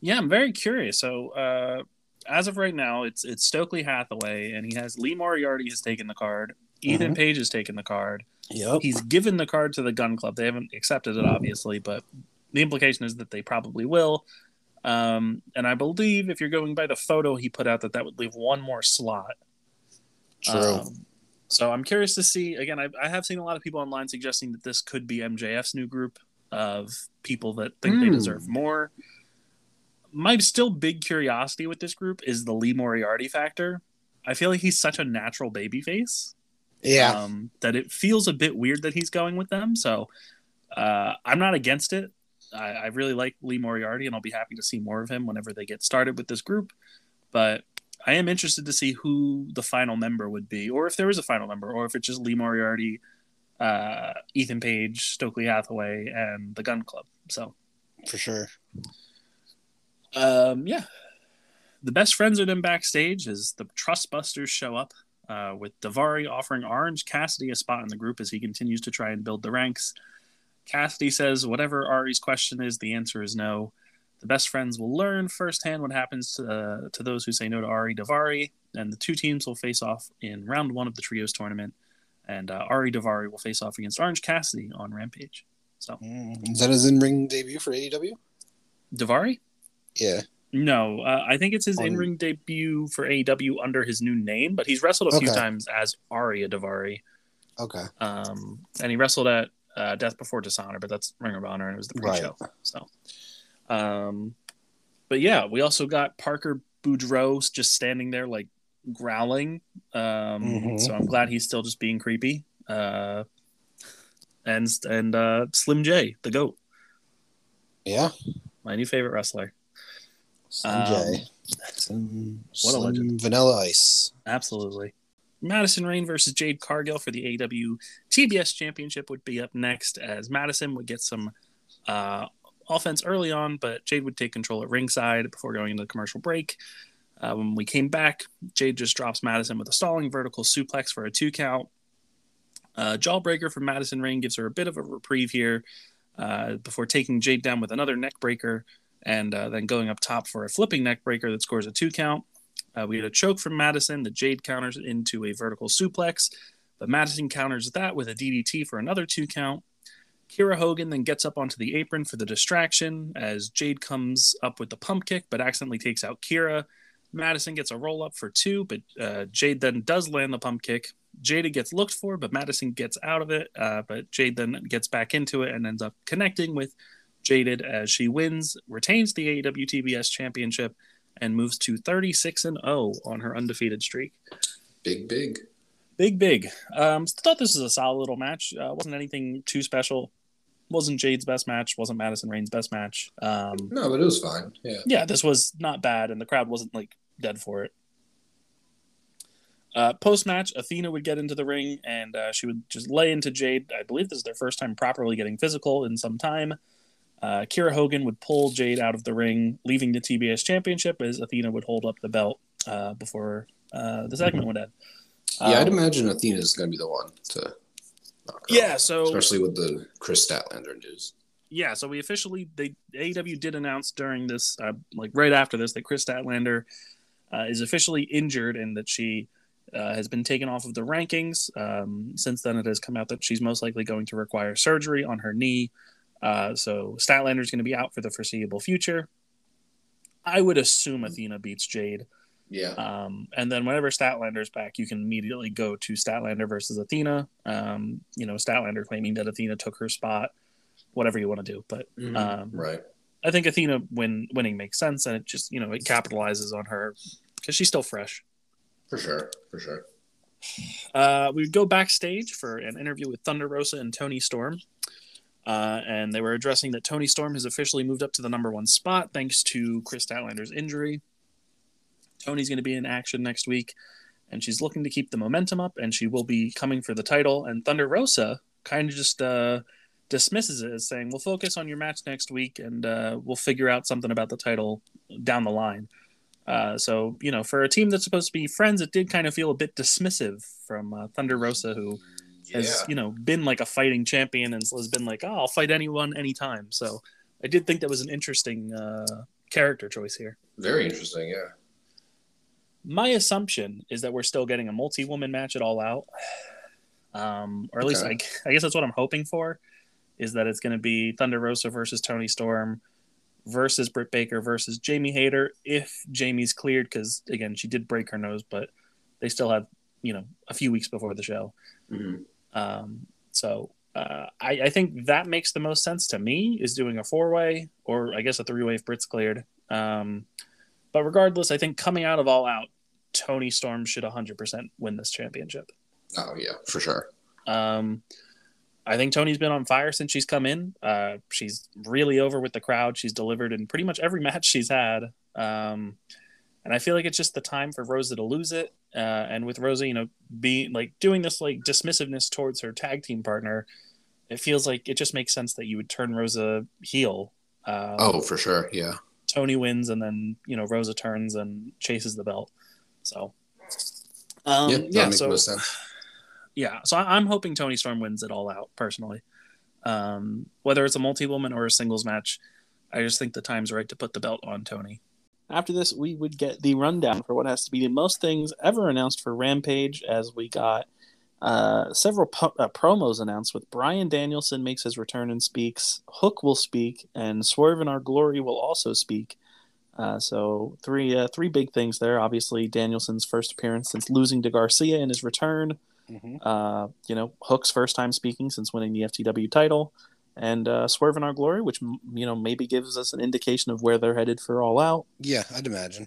Yeah, I'm very curious. So, uh, as of right now, it's it's Stokely Hathaway, and he has Lee Moriarty has taken the card. Ethan Mhm. Page has taken the card. Yep. He's given the card to the Gun Club. They haven't accepted it, obviously, but the implication is that they probably will. Um, and I believe if you're going by the photo he put out, that that would leave one more slot. True. Um, so I'm curious to see. Again, I, I have seen a lot of people online suggesting that this could be MJF's new group of people that think they Hmm. deserve more. My still big curiosity with this group is the Lee Moriarty factor. I feel like he's such a natural baby face yeah. um, that it feels a bit weird that he's going with them. So uh, I'm not against it. I, I really like Lee Moriarty, and I'll be happy to see more of him whenever they get started with this group. But I am interested to see who the final member would be, or if there is a final member, or if it's just Lee Moriarty, uh, Ethan Page, Stokely Hathaway, and the Gun Club. So for sure. Um, yeah. The best friends are then backstage as the Trustbusters show up, uh, with Daivari offering Orange Cassidy a spot in the group as he continues to try and build the ranks. Cassidy says whatever Ari's question is, the answer is no. The best friends will learn firsthand what happens to, uh, to those who say no to Ari Daivari, and the two teams will face off in round one of the Trios tournament. And uh, Ari Daivari will face off against Orange Cassidy on Rampage. So, Mm, Is that his in ring debut for AEW? Daivari? Yeah. No, uh, I think it's his in-ring debut for AEW under his new name, but he's wrestled a few times as Arya Daivari, Okay. um, and he wrestled at uh, Death Before Dishonor, but that's Ring of Honor, and it was the pre-show. So, um, but yeah, we also got Parker Boudreaux just standing there like growling. Um, Mhm. So I'm glad he's still just being creepy. Uh, and and uh, Slim J, the goat, Yeah. my new favorite wrestler. Sanjay. Some, what a legend. Vanilla Ice. Absolutely. Madison Rayne versus Jade Cargill for the AW TBS Championship would be up next, as Madison would get some uh, offense early on, but Jade would take control at ringside before going into the commercial break. Uh, when we came back, Jade just drops Madison with a stalling vertical suplex for a two count. Uh, Jawbreaker from Madison Rayne gives her a bit of a reprieve here uh, before taking Jade down with another neck breaker and uh, then going up top for a flipping neck breaker that scores a two count. Uh, we had a choke from Madison. The Jade counters into a vertical suplex, but Madison counters that with a DDT for another two count. Kiera Hogan then gets up onto the apron for the distraction as Jade comes up with the pump kick, but accidentally takes out Kiera. Madison gets a roll up for two, but uh, Jade then does land the pump kick. Jaded gets looked for, but Madison gets out of it. Uh, but Jade then gets back into it and ends up connecting with Jaded as she wins, retains the AEW TBS championship, and moves to 36 and 0 on her undefeated streak. Big, big. Big, big. Um, thought this was a solid little match. Uh, wasn't anything too special. Wasn't Jade's best match. Wasn't Madison Rayne's best match. Um, No, but it was fine. Yeah. yeah, this was not bad, and the crowd wasn't like dead for it. Uh, Post match, Athena would get into the ring and uh, she would just lay into Jade. I believe this is their first time properly getting physical in some time. Uh, Kiera Hogan would pull Jade out of the ring, leaving the TBS championship as Athena would hold up the belt uh, before uh, the segment would end. Yeah, I'd Um, imagine Athena is going to be the one to knock yeah, off, so especially with the Kris Statlander news. yeah, so we officially they AEW did announce during this, uh, like right after this, that Kris Statlander uh, is officially injured and that she uh, has been taken off of the rankings. Um, since then, it has come out that she's most likely going to require surgery on her knee. Uh, so Statlander is going to be out for the foreseeable future. I would assume Athena beats Jade. Yeah. Um, and then whenever Statlander's back, you can immediately go to Statlander versus Athena. Um, you know, Statlander claiming that Athena took her spot, whatever you want to do. But Mhm. um, right. I think Athena win winning makes sense, and it just you know it capitalizes on her because she's still fresh. For sure. For sure. Uh, we go backstage for an interview with Thunder Rosa and Toni Storm. Uh, and they were addressing that Toni Storm has officially moved up to the number one spot thanks to Kris Statlander's injury. Toni's going to be in action next week, and she's looking to keep the momentum up, and she will be coming for the title. And Thunder Rosa kind of just uh, dismisses it as saying, "We'll focus on your match next week, and uh, we'll figure out something about the title down the line." Uh, so you know, for a team that's supposed to be friends, it did kind of feel a bit dismissive from uh, Thunder Rosa, who has Yeah. you know been like a fighting champion and has been like, "Oh, I'll fight anyone, anytime." So I did think that was an interesting uh, character choice here. Very interesting. Yeah. My assumption is that we're still getting a multi-woman match at All Out, um, or at least I, I guess that's what I'm hoping for. Is that it's going to be Thunder Rosa versus Toni Storm versus Britt Baker versus Jamie Hayter if Jamie's cleared because again she did break her nose, but they still have you know a few weeks before the show. Mhm. Um, so uh, I, I think that makes the most sense to me is doing a four way or I guess a three way if Britt's cleared. Um, but regardless, I think coming out of All Out, Toni Storm should 100% win this championship. Oh yeah, for sure. Um, I think Toni's been on fire since she's come in. Uh, she's really over with the crowd. She's delivered in pretty much every match she's had. Um, and I feel like it's just the time for Rosa to lose it. Uh, and with Rosa, you know, be like doing this like dismissiveness towards her tag team partner, it feels like it just makes sense that you would turn Rosa heel. Uh, Oh, for sure. Yeah. Toni wins, and then you know Rosa turns and chases the belt. So, um, yeah. yeah, makes so yeah, so I- I'm hoping Toni Storm wins it all out personally. Um, whether it's a multi-woman or a singles match, I just think the time's right to put the belt on Toni. After this, we would get the rundown for what has to be the most things ever announced for Rampage, as we got uh, several po- uh, promos announced with Bryan Danielson makes his return and speaks, Hook will speak, and Swerve in Our Glory will also speak. Uh, so three uh, three big things there. Obviously, Danielson's first appearance since losing to Garcia in his return. Mhm. Uh, you know, Hook's first time speaking since winning the FTW title, and uh, Swerve in Our Glory, which you know maybe gives us an indication of where they're headed for All Out. Yeah, I'd imagine.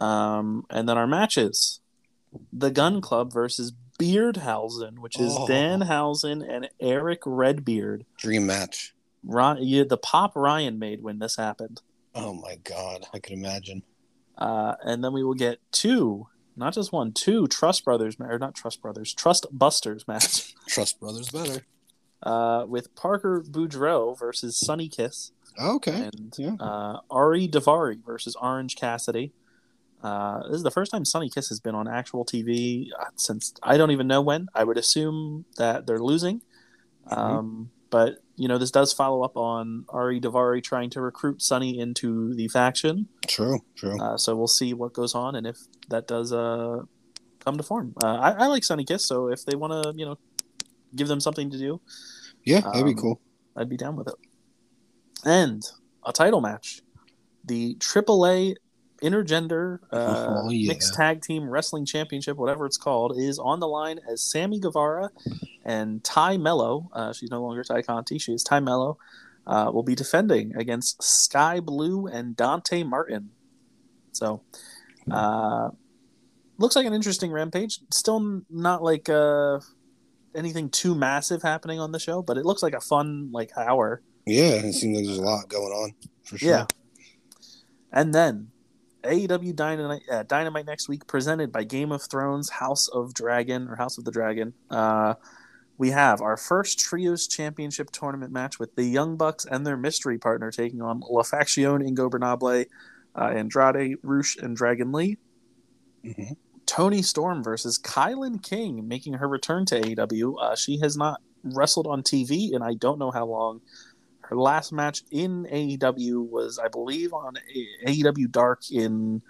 Um, and then our matches: the Gun Club versus Beardhausen, which is Oh. Danhausen and Eric Redbeard. Dream match. Ryan, yeah, the pop Ryan made when this happened. Oh my god, I could imagine. Uh, and then we will get two, not just one, two Trust Brothers, or not Trust Brothers, Trust Busters match Trust brothers better. Uh, with Parker Boudreaux versus Sonny Kiss Okay. and yeah. uh, Ari Daivari versus Orange Cassidy. Uh, this is the first time Sonny Kiss has been on actual TV uh, since I don't even know when. I would assume that they're losing. Um, but, you know, this does follow up on Ari Daivari trying to recruit Sonny into the faction. True. True. Uh, so we'll see what goes on and if that does uh, come to form. Uh, I, I like Sonny Kiss, so if they want to, you know, give them something to do, yeah, that'd be um, cool. I'd be down with it. And a title match, the AAA Intergender uh, Oh, yeah. Mixed Tag Team Wrestling Championship, whatever it's called, is on the line as Sammy Guevara and Tay Melo. Uh, she's no longer Tay Conti; she is Tay Melo. Uh, will be defending against Skye Blue and Dante Martin. So, uh, looks like an interesting rampage. Still not like uh, anything too massive happening on the show, but it looks like a fun like hour. Yeah, it seems like there's a lot going on for sure. Yeah. And then AEW Dynamite, uh, Dynamite next week, presented by Game of Thrones House of Dragon or House of the Dragon. Uh, we have our first Trios Championship tournament match with the Young Bucks and their mystery partner taking on La Facción Ingobernable, uh, Andrade, Rush, and Dragon Lee. Mhm. Toni Storm versus Kilynn King making her return to AEW. Uh, she has not wrestled on TV in I don't know how long. Her last match in AEW was, I believe, on AEW Dark in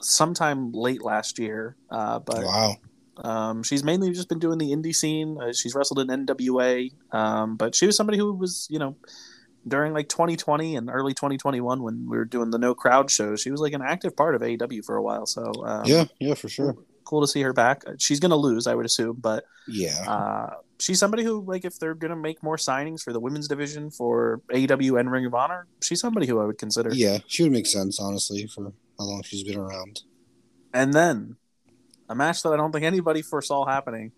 sometime late last year. Uh, but wow. um, she's mainly just been doing the indie scene. Uh, she's wrestled in NWA, um, but she was somebody who was, you know, during like 2020 and early 2021 when we were doing the no crowd shows, she was like an active part of AEW for a while. So um, yeah, yeah, for sure. cool to see her back. She's gonna lose, I would assume, but Yeah. uh, she's somebody who, like, if they're gonna make more signings for the women's division for AEW and Ring of Honor, she's somebody who I would consider. Yeah, she would make sense, honestly, for how long she's been around. And then a match that I don't think anybody foresaw happening.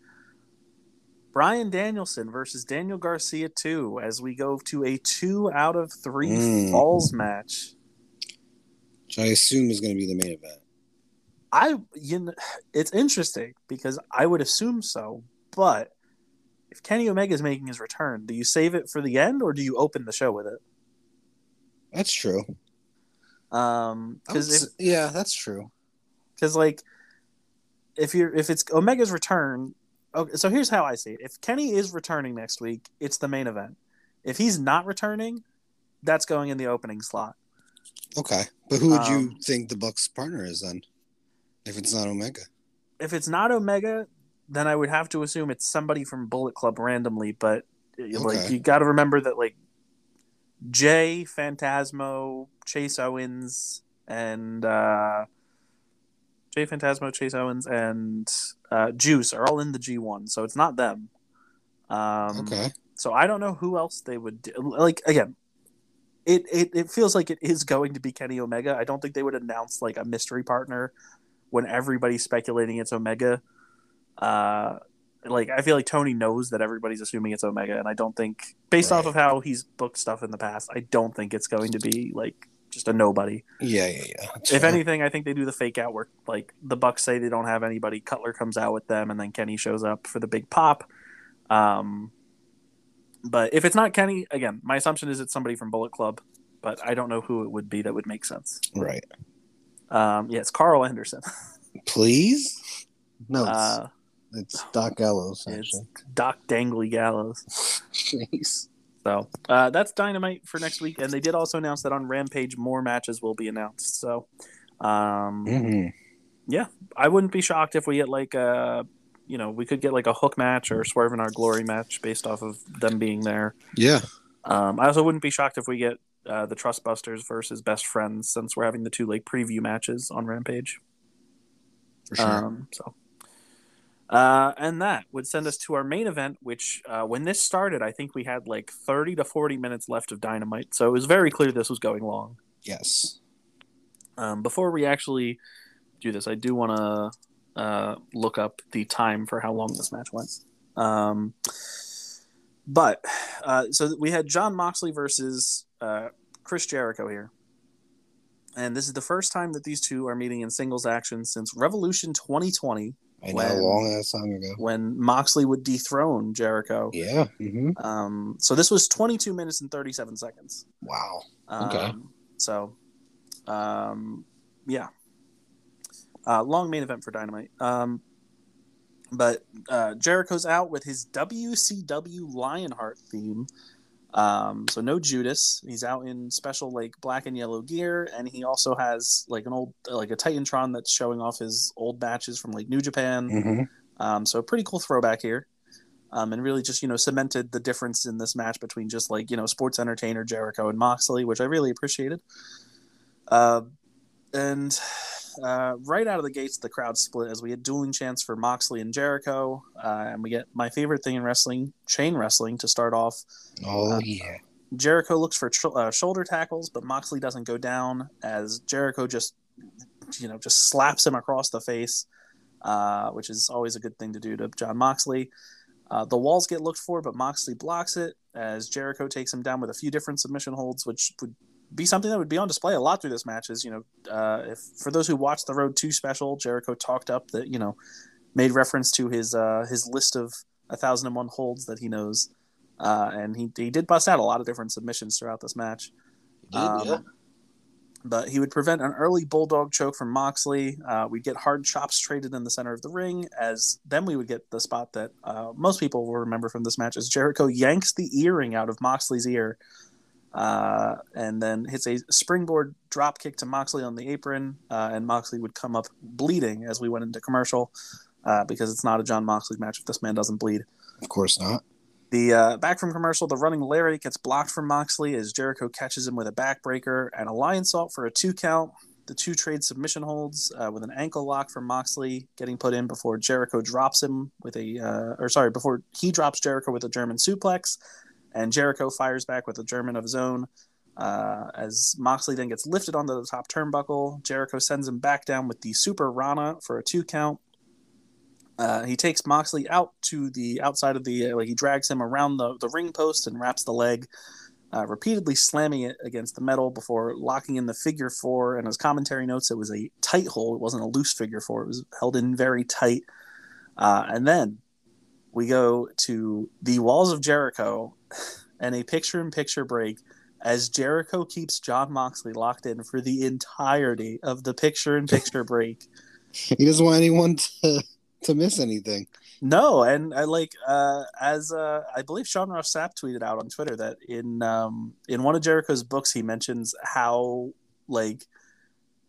Bryan Danielson versus Daniel Garcia 2 as we go to a two out of three Mm. falls match. Which I assume is going to be the main event. I you know, it's interesting because I would assume so, but if Kenny Omega is making his return, do you save it for the end or do you open the show with it? That's true. Um, because yeah, that's true. because like if you're if it's Omega's return, okay, so here's how I see it: if Kenny is returning next week, it's the main event. If he's not returning, that's going in the opening slot. Okay, but who would you Um, think the Bucks' partner is then? If it's not Omega, If it's not Omega, then I would have to assume it's somebody from Bullet Club randomly. But like you got to remember that like Jay, Phantasmo, Chase Owens, and uh, Jay Phantasmo, Chase Owens, and uh, Juice are all in the G1, so it's not them. Um, okay, So I don't know who else they would do. like again. It, it, it feels like it is going to be Kenny Omega. I don't think they would announce like a mystery partner when everybody's speculating it's Omega. Uh, like I feel like Tony knows that everybody's assuming it's Omega, and I don't think, based off of how he's booked stuff in the past, I don't think it's going to be like just a nobody. yeah, yeah, yeah. that's If fair. anything, I think they do the fake out where like the Bucks say they don't have anybody. Cutler comes out with them, and then Kenny shows up for the big pop. Um, but if it's not Kenny, again, my assumption is it's somebody from Bullet Club, but I don't know who it would be that would make sense. right? Um, yeah, it's Karl Anderson. Please, no, it's, Uh, it's Doc Gallows. it's Doc Dangly Gallows. please. So uh, that's Dynamite for next week, and they did also announce that on Rampage more matches will be announced. So um, hmm I wouldn't be shocked if we get like a, you know, we could get like a hook match or Swerve in Our Glory match based off of them being there. Yeah, Um, I also wouldn't be shocked if we get uh, the Trustbusters versus Best Friends since we're having the two like preview matches on Rampage. for sure. Um, so, uh, and that would send us to our main event, which uh, when this started, I think we had like 30 to 40 minutes left of Dynamite. So it was very clear this was going long. yes. Um, before we actually do this, I do want to uh, look up the time for how long this match went. Um, but uh, so we had Jon Moxley versus uh, Chris Jericho here. And this is the first time that these two are meeting in singles action since Revolution 2020, I know, When- a long ass time ago. when Moxley would dethrone Jericho. Yeah. hmm Um, so this was 22 minutes and 37 seconds. Wow. Um, Okay. So, um, yeah. Uh, long main event for Dynamite. Um, but uh, Jericho's out with his WCW Lionheart theme. Um, so no Judas. He's out in special like black and yellow gear, and he also has like an old like a Titantron that's showing off his old matches from like New Japan. hmm Um, so a pretty cool throwback here. Um, and really just, you know, cemented the difference in this match between just like, you know, sports entertainer Jericho and Moxley, which I really appreciated. Uh, and uh, right out of the gates, the crowd split as we had dueling chants for Moxley and Jericho. Uh, and we get my favorite thing in wrestling, chain wrestling, to start off. Oh Uh, yeah. Jericho looks for tr- uh, shoulder tackles, but Moxley doesn't go down as Jericho just, you know, just slaps him across the face, uh, which is always a good thing to do to Jon Moxley. Uh, the walls get looked for, but Moxley blocks it as Jericho takes him down with a few different submission holds, which would be something that would be on display a lot through this match. Is you know, uh, if for those who watched the Road Two special, Jericho talked up that you know, made reference to his uh, his list of a thousand and one holds that he knows. Uh, and he, he did bust out a lot of different submissions throughout this match. Did, Um, yeah. But he would prevent an early bulldog choke from Moxley. Uh, we'd get hard chops traded in the center of the ring, as then we would get the spot that uh, most people will remember from this match as Jericho yanks the earring out of Moxley's ear uh, and then hits a springboard drop kick to Moxley on the apron, uh, and Moxley would come up bleeding as we went into commercial uh, because it's not a Jon Moxley match if this man doesn't bleed. Of course not. The uh, back from commercial, the running Larry gets blocked from Moxley as Jericho catches him with a backbreaker and a Lionsault for a two count. The two trade submission holds uh, with an ankle lock from Moxley getting put in before Jericho drops him with a, uh, or sorry, before he drops Jericho with a German suplex, and Jericho fires back with a German of his own. Uh, as Moxley then gets lifted onto the top turnbuckle, Jericho sends him back down with the Super Rana for a two count. Uh, he takes Moxley out to the outside of the, uh, like he drags him around the, the ring post and wraps the leg, uh, repeatedly slamming it against the metal before locking in the figure four. And as commentary notes, it was a tight hold. It wasn't a loose figure four. It was held in very tight. Uh, and then we go to the walls of Jericho and a picture in picture break as Jericho keeps Jon Moxley locked in for the entirety of the picture in picture break. He doesn't want anyone to to miss anything. No, and I like uh, as uh, I believe Sean Ross Sapp tweeted out on Twitter that in um, in one of Jericho's books he mentions how like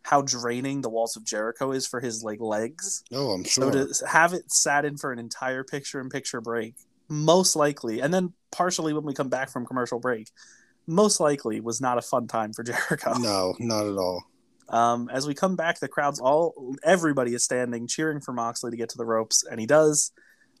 how draining the walls of Jericho is for his like legs. Oh, I'm sure. So to have it sat in for an entire picture in picture break, most likely, and then partially when we come back from commercial break, most likely was not a fun time for Jericho. no, not at all. Um, as we come back, the crowd's all everybody is standing cheering for Moxley to get to the ropes, and he does.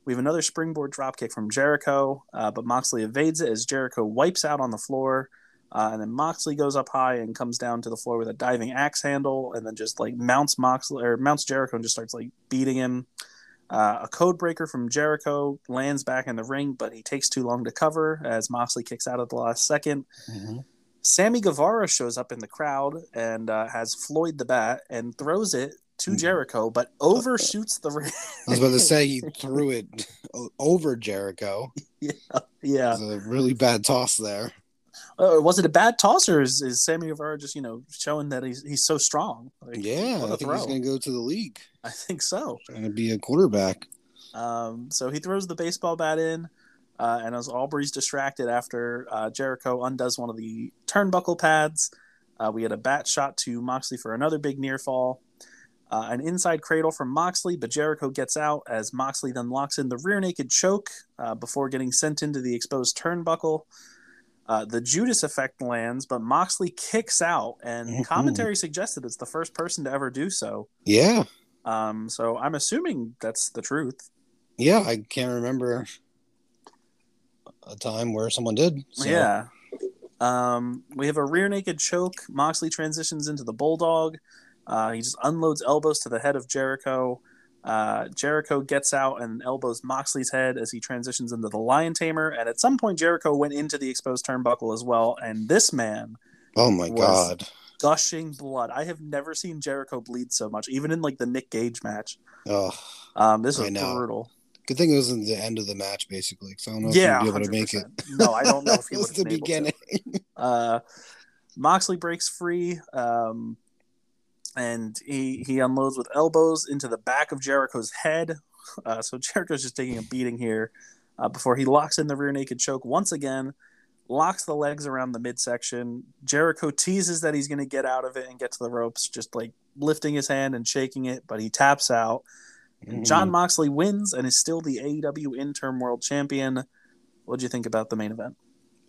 We have another springboard dropkick from Jericho, uh, but Moxley evades it as Jericho wipes out on the floor. Uh, and then Moxley goes up high and comes down to the floor with a diving axe handle, and then just like mounts Moxley or mounts Jericho and just starts like beating him. Uh, a code breaker from Jericho lands back in the ring, but he takes too long to cover as Moxley kicks out at the last 2nd Mm-hmm. Sammy Guevara shows up in the crowd and uh, has Floyd the bat and throws it to Mhm. Jericho, but overshoots the ring. I was about to say he threw it over Jericho. yeah. It was a really bad toss there. Uh, was it a bad toss, or is, is Sammy Guevara just you know showing that he's he's so strong? Like, Yeah, I think throw. he's going to go to the league. I think so. Trying to be a quarterback. Um, so he throws the baseball bat in, uh, and as Aubrey's distracted after uh, Jericho undoes one of the turnbuckle pads, uh, we had a bat shot to Moxley for another big near fall. Uh, an inside cradle from Moxley, but Jericho gets out as Moxley then locks in the rear naked choke uh, before getting sent into the exposed turnbuckle. Uh, the Judas effect lands, but Moxley kicks out, and Mhm. commentary suggested it's the first person to ever do so. Yeah, Um, so I'm assuming that's the truth. yeah. I can't remember a time where someone did. So. Yeah. Um, we have a rear naked choke. Moxley transitions into the bulldog. Uh, he just unloads elbows to the head of Jericho. Uh, Jericho gets out and elbows Moxley's head as he transitions into the lion tamer. And at some point, Jericho went into the exposed turnbuckle as well. And this man Oh my god. gushing blood. I have never seen Jericho bleed so much, even in like the Nick Gage match. Oh, Um, this I was brutal. good thing it was in the end of the match, basically. Because I don't know if Yeah, he'd be able to make it. No, I don't know if he it was the been able to. beginning. Uh, Moxley breaks free, um, and he he unloads with elbows into the back of Jericho's head. Uh, so Jericho's just taking a beating here uh, before he locks in the rear naked choke once again. Locks the legs around the midsection. Jericho teases that he's going to get out of it and get to the ropes, just like lifting his hand and shaking it, but he taps out. Mm-hmm. Jon Moxley wins and is still the AEW interim world champion. What do you think about the main event?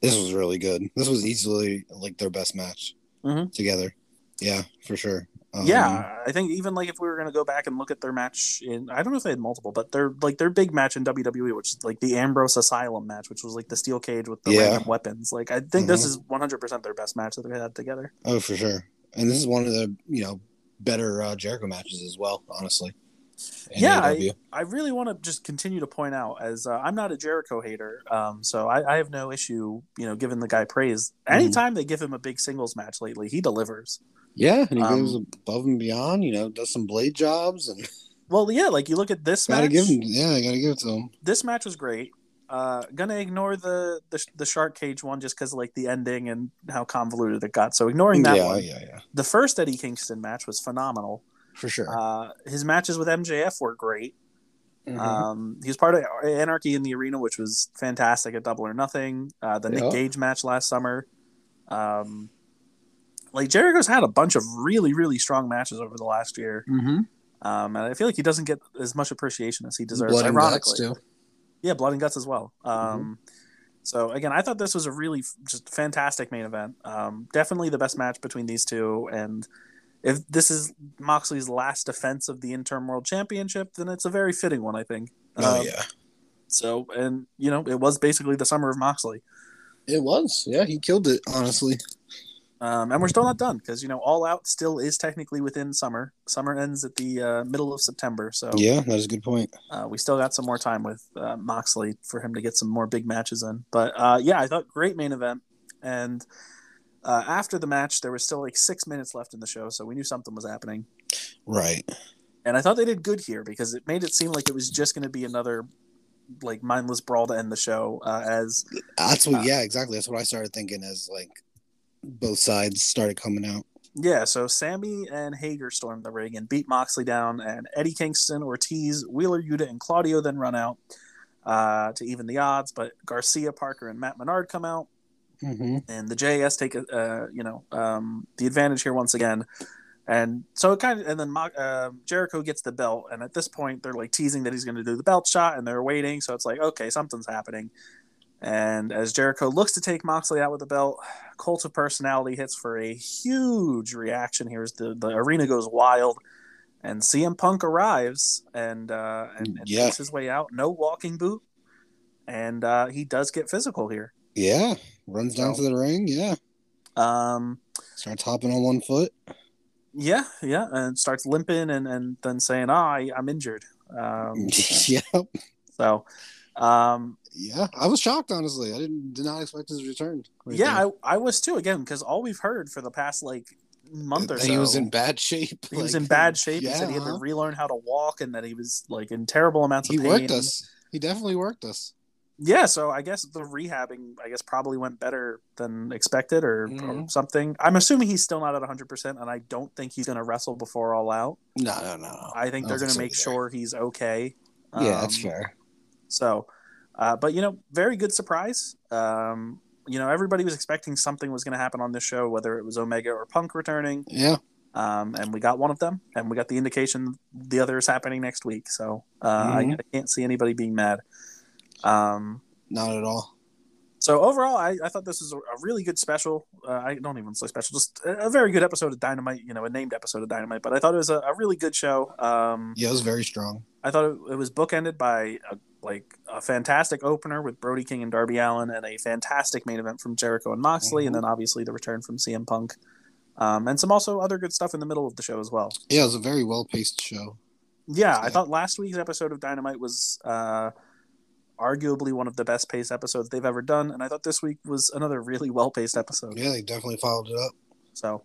This was really good. This was easily like their best match Mhm. together. Yeah, for sure. Um, yeah, I think even like if we were gonna go back and look at their match in, I don't know if they had multiple, but their like their big match in WWE, which is like the Ambrose Asylum match, which was like the steel cage with the Yeah. random weapons. Like I think this Mhm. is 100 percent their best match that they had together. Oh, for sure. And this is one of the you know better uh, Jericho matches as well. Honestly. Yeah, AEW. I really want to just continue to point out as uh, I'm not a Jericho hater, um, so I, I have no issue, you know, giving the guy praise. Mm-hmm. Anytime they give him a big singles match lately, he delivers. Yeah, and he Um, goes above and beyond. You know, does some blade jobs and Well, yeah, like you look at this gotta match. give him. Yeah, I gotta give it to him. this match was great. Uh, gonna ignore the the, the shark cage one just because like the ending and how convoluted it got. So ignoring that yeah, one. yeah, yeah, The first Eddie Kingston match was phenomenal. for sure. Uh, his matches with MJF were great. Mhm. Um, he was part of Anarchy in the Arena, which was fantastic at Double or Nothing. Uh, the Nick Gage match last summer. Um, like Jericho's had a bunch of really, really strong matches over the last year, Mm-hmm. um, and I feel like he doesn't get as much appreciation as he deserves. Blood and guts too. yeah, blood and guts as well. Um, So again, I thought this was a really just fantastic main event. Um, definitely the best match between these two, and if this is Moxley's last defense of the interim world championship, then it's a very fitting one, I think. Oh Um, yeah, So, and you know, it was basically the summer of Moxley. it was. Yeah, he killed it. Honestly. Um, and we're still not done because you know All Out still is technically within summer. Summer ends at the uh, middle of September, so Yeah, that is a good point. uh, we still got some more time with uh, Moxley for him to get some more big matches in. But uh, yeah, I thought great main event. And uh, after the match, there was still like six minutes left in the show, so we knew something was happening. Right. And I thought they did good here because it made it seem like it was just going to be another like mindless brawl to end the show. Uh, as That's what. Yeah, exactly. That's what I started thinking as like both sides started coming out. yeah, so Sammy and Hager stormed the ring and beat Moxley down, and Eddie Kingston, Ortiz, Wheeler Yuta, and Claudio then run out uh, to even the odds. But Garcia, Parker, and Matt Menard come out. Mm-hmm. and the JAS take a uh, you know um, the advantage here once again, and so it kind of and then uh, Jericho gets the belt, and at this point they're like teasing that he's going to do the belt shot, and they're waiting, so it's like okay something's happening, and as Jericho looks to take Moxley out with the belt, Cult of Personality hits for a huge reaction. Here's the the arena goes wild. And CM Punk arrives and uh, and, and Yeah. makes his way out. No walking boot, and uh, he does get physical here. Yeah, runs down So- to the ring. Yeah, Um, starts hopping on one foot. Yeah, yeah, and starts limping and, and then saying, "Oh, I, I'm injured." Um, yeah, so, um, yeah. I was shocked honestly. I didn't did not expect his return. yeah. I, I was too. Again, because all we've heard for the past like month or so, he was in bad shape. he was in bad shape. Yeah, he said he had to relearn how to walk, and that he was like in terrible amounts of he pain. worked us. He definitely worked us. Yeah, so I guess the rehabbing, I guess, probably went better than expected, or, or Mhm. something. I'm assuming he's still not at 100, percent and I don't think he's going to wrestle before All Out. No, no, no. I think I they're going to make either. sure he's okay. Yeah, that's Um, fair. So, uh, but you know, very good surprise. Um, you know, everybody was expecting something was going to happen on this show, whether it was Omega or Punk returning, Yeah, um, and we got one of them, and we got the indication the other is happening next week. So uh, I, Mhm. I can't see anybody being mad. Um, not at all. so overall, I, I thought this was a, a really good special. Uh, I don't even say special, just a, a very good episode of Dynamite. You know, a named episode of Dynamite, but I thought it was a, a really good show. Um, Yeah, it was very strong. I thought it, it was bookended by a, like a fantastic opener with Brody King and Darby Allin, and a fantastic main event from Jericho and Moxley, and Mhm. then obviously the return from CM Punk, um, and some also other good stuff in the middle of the show as well. Yeah, it was a very well paced show. Yeah, I thought last week's episode of Dynamite was uh, arguably one of the best paced episodes they've ever done, and I thought this week was another really well paced episode. Yeah, they definitely followed it up. So,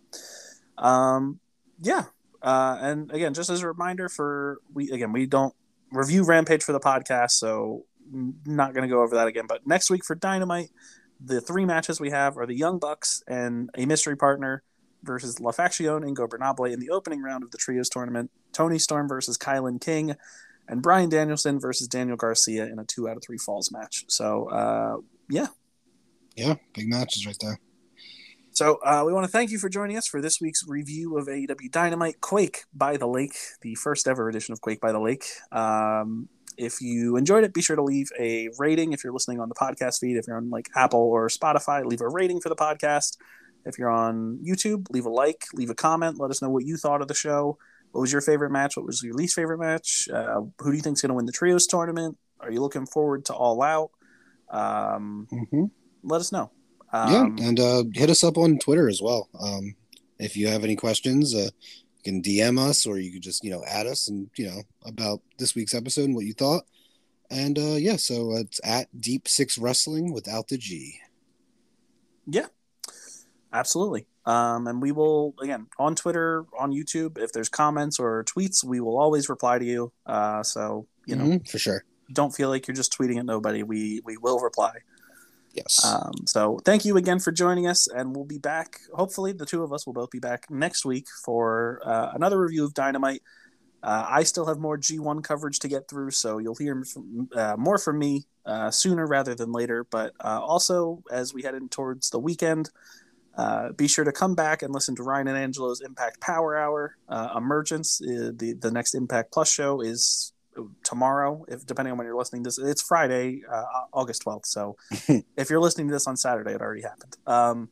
um, yeah. Uh, and again, just as a reminder for we again we don't review Rampage for the podcast, so not going to go over that again. But next week for Dynamite, the three matches we have are the Young Bucks and a mystery partner versus La Facción Ingobernable in the opening round of the Trios tournament. Toni Storm versus Kilynn King, and Bryan Danielson versus Daniel Garcia in a two out of three falls match. So, uh, yeah. Yeah, big matches right there. So uh, we want to thank you for joining us for this week's review of AEW Dynamite Quake by the Lake, the first ever edition of Quake by the Lake. Um, if you enjoyed it, be sure to leave a rating. If you're listening on the podcast feed, if you're on like Apple or Spotify, leave a rating for the podcast. If you're on YouTube, leave a like, leave a comment. Let us know what you thought of the show. What was your favorite match? What was your least favorite match? Uh, who do you think's going to win the trios tournament? Are you looking forward to All Out? Um, hmm let us know. Yeah, Um, and uh, hit us up on Twitter as well. Um, if you have any questions, uh, you can DM us or you can just you know add us and you know about this week's episode and what you thought. And uh, yeah, so it's at Deep Six Wrestling without the G. Yeah, absolutely. Um, and we will again on Twitter, on YouTube. If there's comments or tweets, we will always reply to you. Uh, so you know, Mhm, for sure. don't feel like you're just tweeting at nobody. We we will reply. Yes. Um, so thank you again for joining us, and we'll be back. Hopefully, the two of us will both be back next week for uh, another review of Dynamite. Uh, I still have more G1 coverage to get through, so you'll hear from, uh, more from me uh, sooner rather than later. But uh, also, as we head in towards the weekend, Uh, be sure to come back and listen to Ryan and Angelo's Impact Power Hour. Emergence, the the next Impact Plus show is tomorrow. If depending on when you're listening to this, it's Friday, uh, August twelfth. So if you're listening to this on Saturday, it already happened. Um,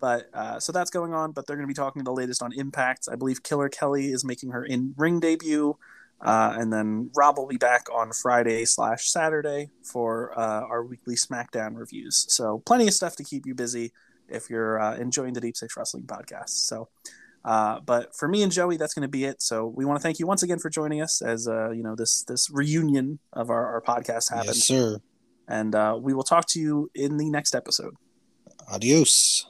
but uh, so that's going on. But they're going to be talking the latest on Impact. I believe Killer Kelly is making her in ring debut. Uh, and then Rob will be back on Friday slash Saturday for uh, our weekly SmackDown reviews. So plenty of stuff to keep you busy if you're uh, enjoying the Deep Six Wrestling podcast. So, uh, but for me and Joey, that's going to be it. So we want to thank you once again for joining us as uh, you know this this reunion of our, our podcast happened. Yes, sir. And uh, we will talk to you in the next episode. Adios.